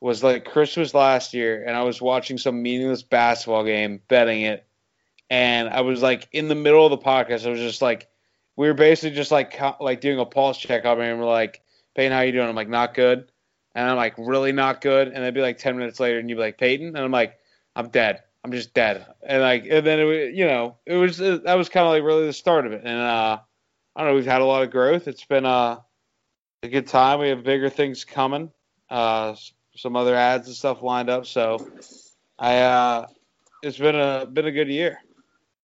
was like Christmas last year, and I was watching some meaningless basketball game, betting it, and I was like in the middle of the podcast. I was just like, we were basically just like like doing a pulse check on me, and we're like, Peyton, how you doing? I'm like, not good. And I'm like, really not good. And it'd be like 10 minutes later, and you'd be like, Peyton? And I'm like, I'm dead. I'm just dead. And like, and then it, you know, it was uh, that was kind of like really the start of it. And uh, I don't know, we've had a lot of growth. It's been uh, a good time. We have bigger things coming. Uh, some other ads and stuff lined up. So I, uh, it's been a been a good year.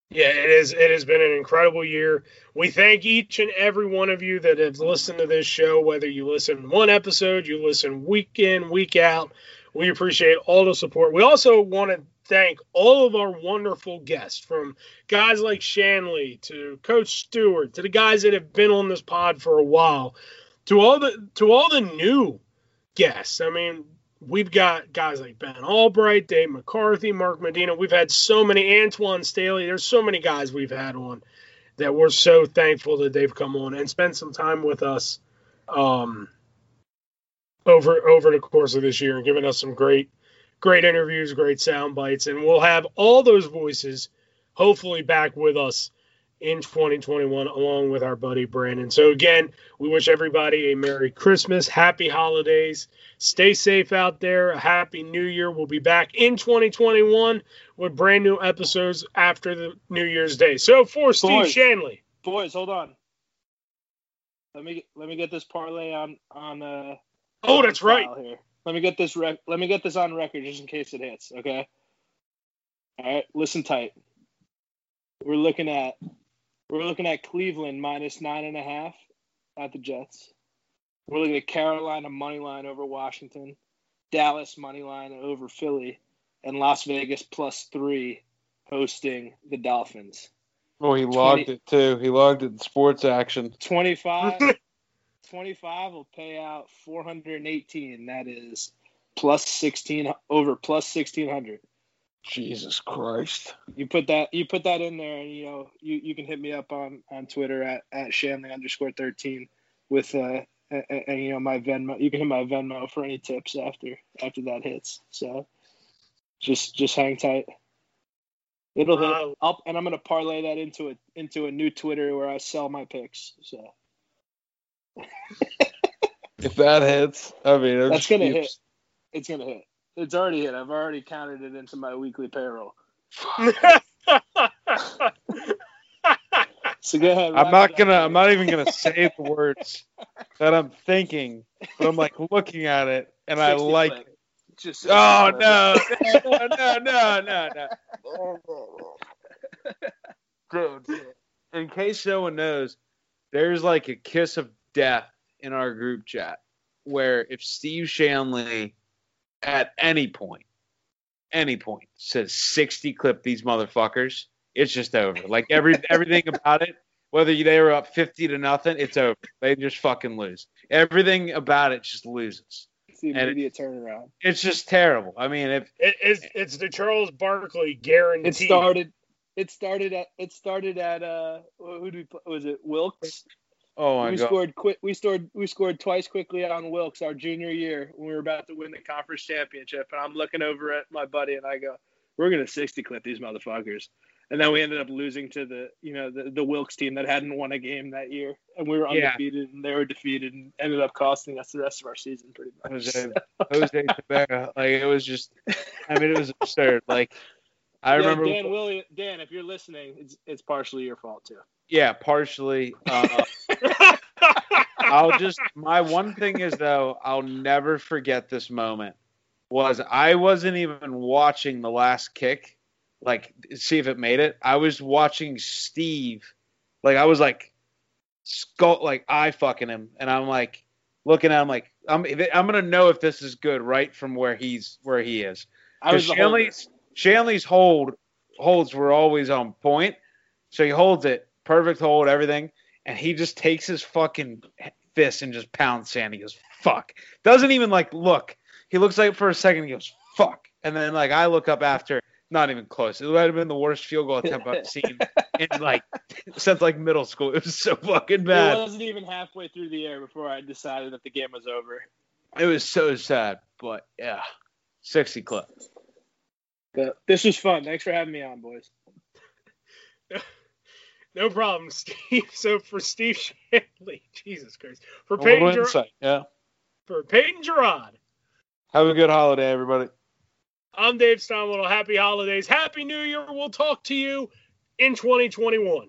Yeah, it is. It has been an incredible year. We thank each and every one of you that have listened to this show, whether you listen one episode, you listen week in, week out. We appreciate all the support. We also want to thank all of our wonderful guests, from guys like Shanley to Coach Stewart to the guys that have been on this pod for a while, to all the to all the new guests. I mean, we've got guys like Ben Albright, Dave McCarthy, Mark Medina. We've had so many Antoine Staley. There's so many guys we've had on that we're so thankful that they've come on and spent some time with us um, over over the course of this year and given us some great great interviews, great sound bites, and we'll have all those voices hopefully back with us in 2021 along with our buddy Brandon. So again, we wish everybody a Merry Christmas, Happy Holidays. Stay safe out there. A happy new year. We'll be back in 2021 with brand new episodes after the New Year's Day. So for Steve Boys. Shanley. Boys, hold on. Let me let me get this parlay on on uh. Oh, that's right. Here. Let me get this rec- Let me get this on record just in case it hits. Okay. All right. Listen tight. We're looking at we're looking at Cleveland minus nine and a half at the Jets. We're looking at Carolina money line over Washington, Dallas money line over Philly, and Las Vegas plus three hosting the Dolphins. Oh, he logged 20 it too. He logged it in sports action. 25, 25 will pay out 418. That is plus 16 over plus 1600. Jesus Christ. You put that you put that in there, and you know you, you can hit me up on on Twitter at at Shanley underscore 13 with uh and, and you know my Venmo. You can hit my Venmo for any tips after after that hits. So just just hang tight. It'll hit. Uh, I'll, and I'm gonna parlay that into a into a new Twitter where I sell my picks. So If that hits, I mean, it'll That's gonna be- hit. it's gonna hit. It's already hit. I've already counted it into my weekly payroll. So go ahead. I'm not gonna. I'm not even gonna say the words that I'm thinking, but I'm like looking at it, and I 60 like. play. Just Oh no! No! No! No! No! No! Dude, in case no one knows, there's like a kiss of death in our group chat where if Steve Shanley at any point, any point says 60 clip these motherfuckers, it's just over. Like every everything about it, whether they were up 50 to nothing, it's over. They just fucking lose. Everything about it just loses. It's the and it- immediate turnaround. It's just terrible. I mean, if It, it's, it's the Charles Barkley guarantee. It started. It started at. It started at. Uh, who do we? Play? Was it Wilkes? Oh my we god, scored quick. We scored. We scored twice quickly on Wilkes our junior year when we were about to win the conference championship. And I'm looking over at my buddy and I go, "We're gonna 60 clip these motherfuckers." And then we ended up losing to the, you know, the, the Wilkes team that hadn't won a game that year, and we were Yeah. undefeated, and they were defeated, and ended up costing us the rest of our season pretty much. Jose, Jose Tabera, like it was just. I mean, it was absurd. Like I Yeah, remember. Dan William. Dan, if you're listening, it's it's partially your fault too. Yeah, partially. Uh, I'll just my one thing is though I'll never forget this moment was I wasn't even watching the last kick like see if it made it. I was watching Steve like I was like skull like I fucking him and I'm like looking at him like I'm I'm gonna know if this is good right from where he's where he is. I was because the holder. Shanley's Shanley's hold holds were always on point, so he holds it perfect hold everything, and he just takes his fucking fist and just pounds Sandy. He goes fuck, doesn't even like look. He looks like for a second he goes fuck, and then like I look up after. Not even close. It would have been the worst field goal attempt I've seen in like since like middle school. It was so fucking bad. It wasn't even halfway through the air before I decided that the game was over. It was so sad. But yeah, sixty clip. But this was fun. Thanks for having me on, boys. no problem, Steve. So for Steve Shanley, Jesus Christ, for A Peyton, Ger- insight. Yeah. for Peyton Gerard, Have a good holiday, everybody. I'm Dave Steinwell. Happy holidays, Happy New Year. We'll talk to you in 2021.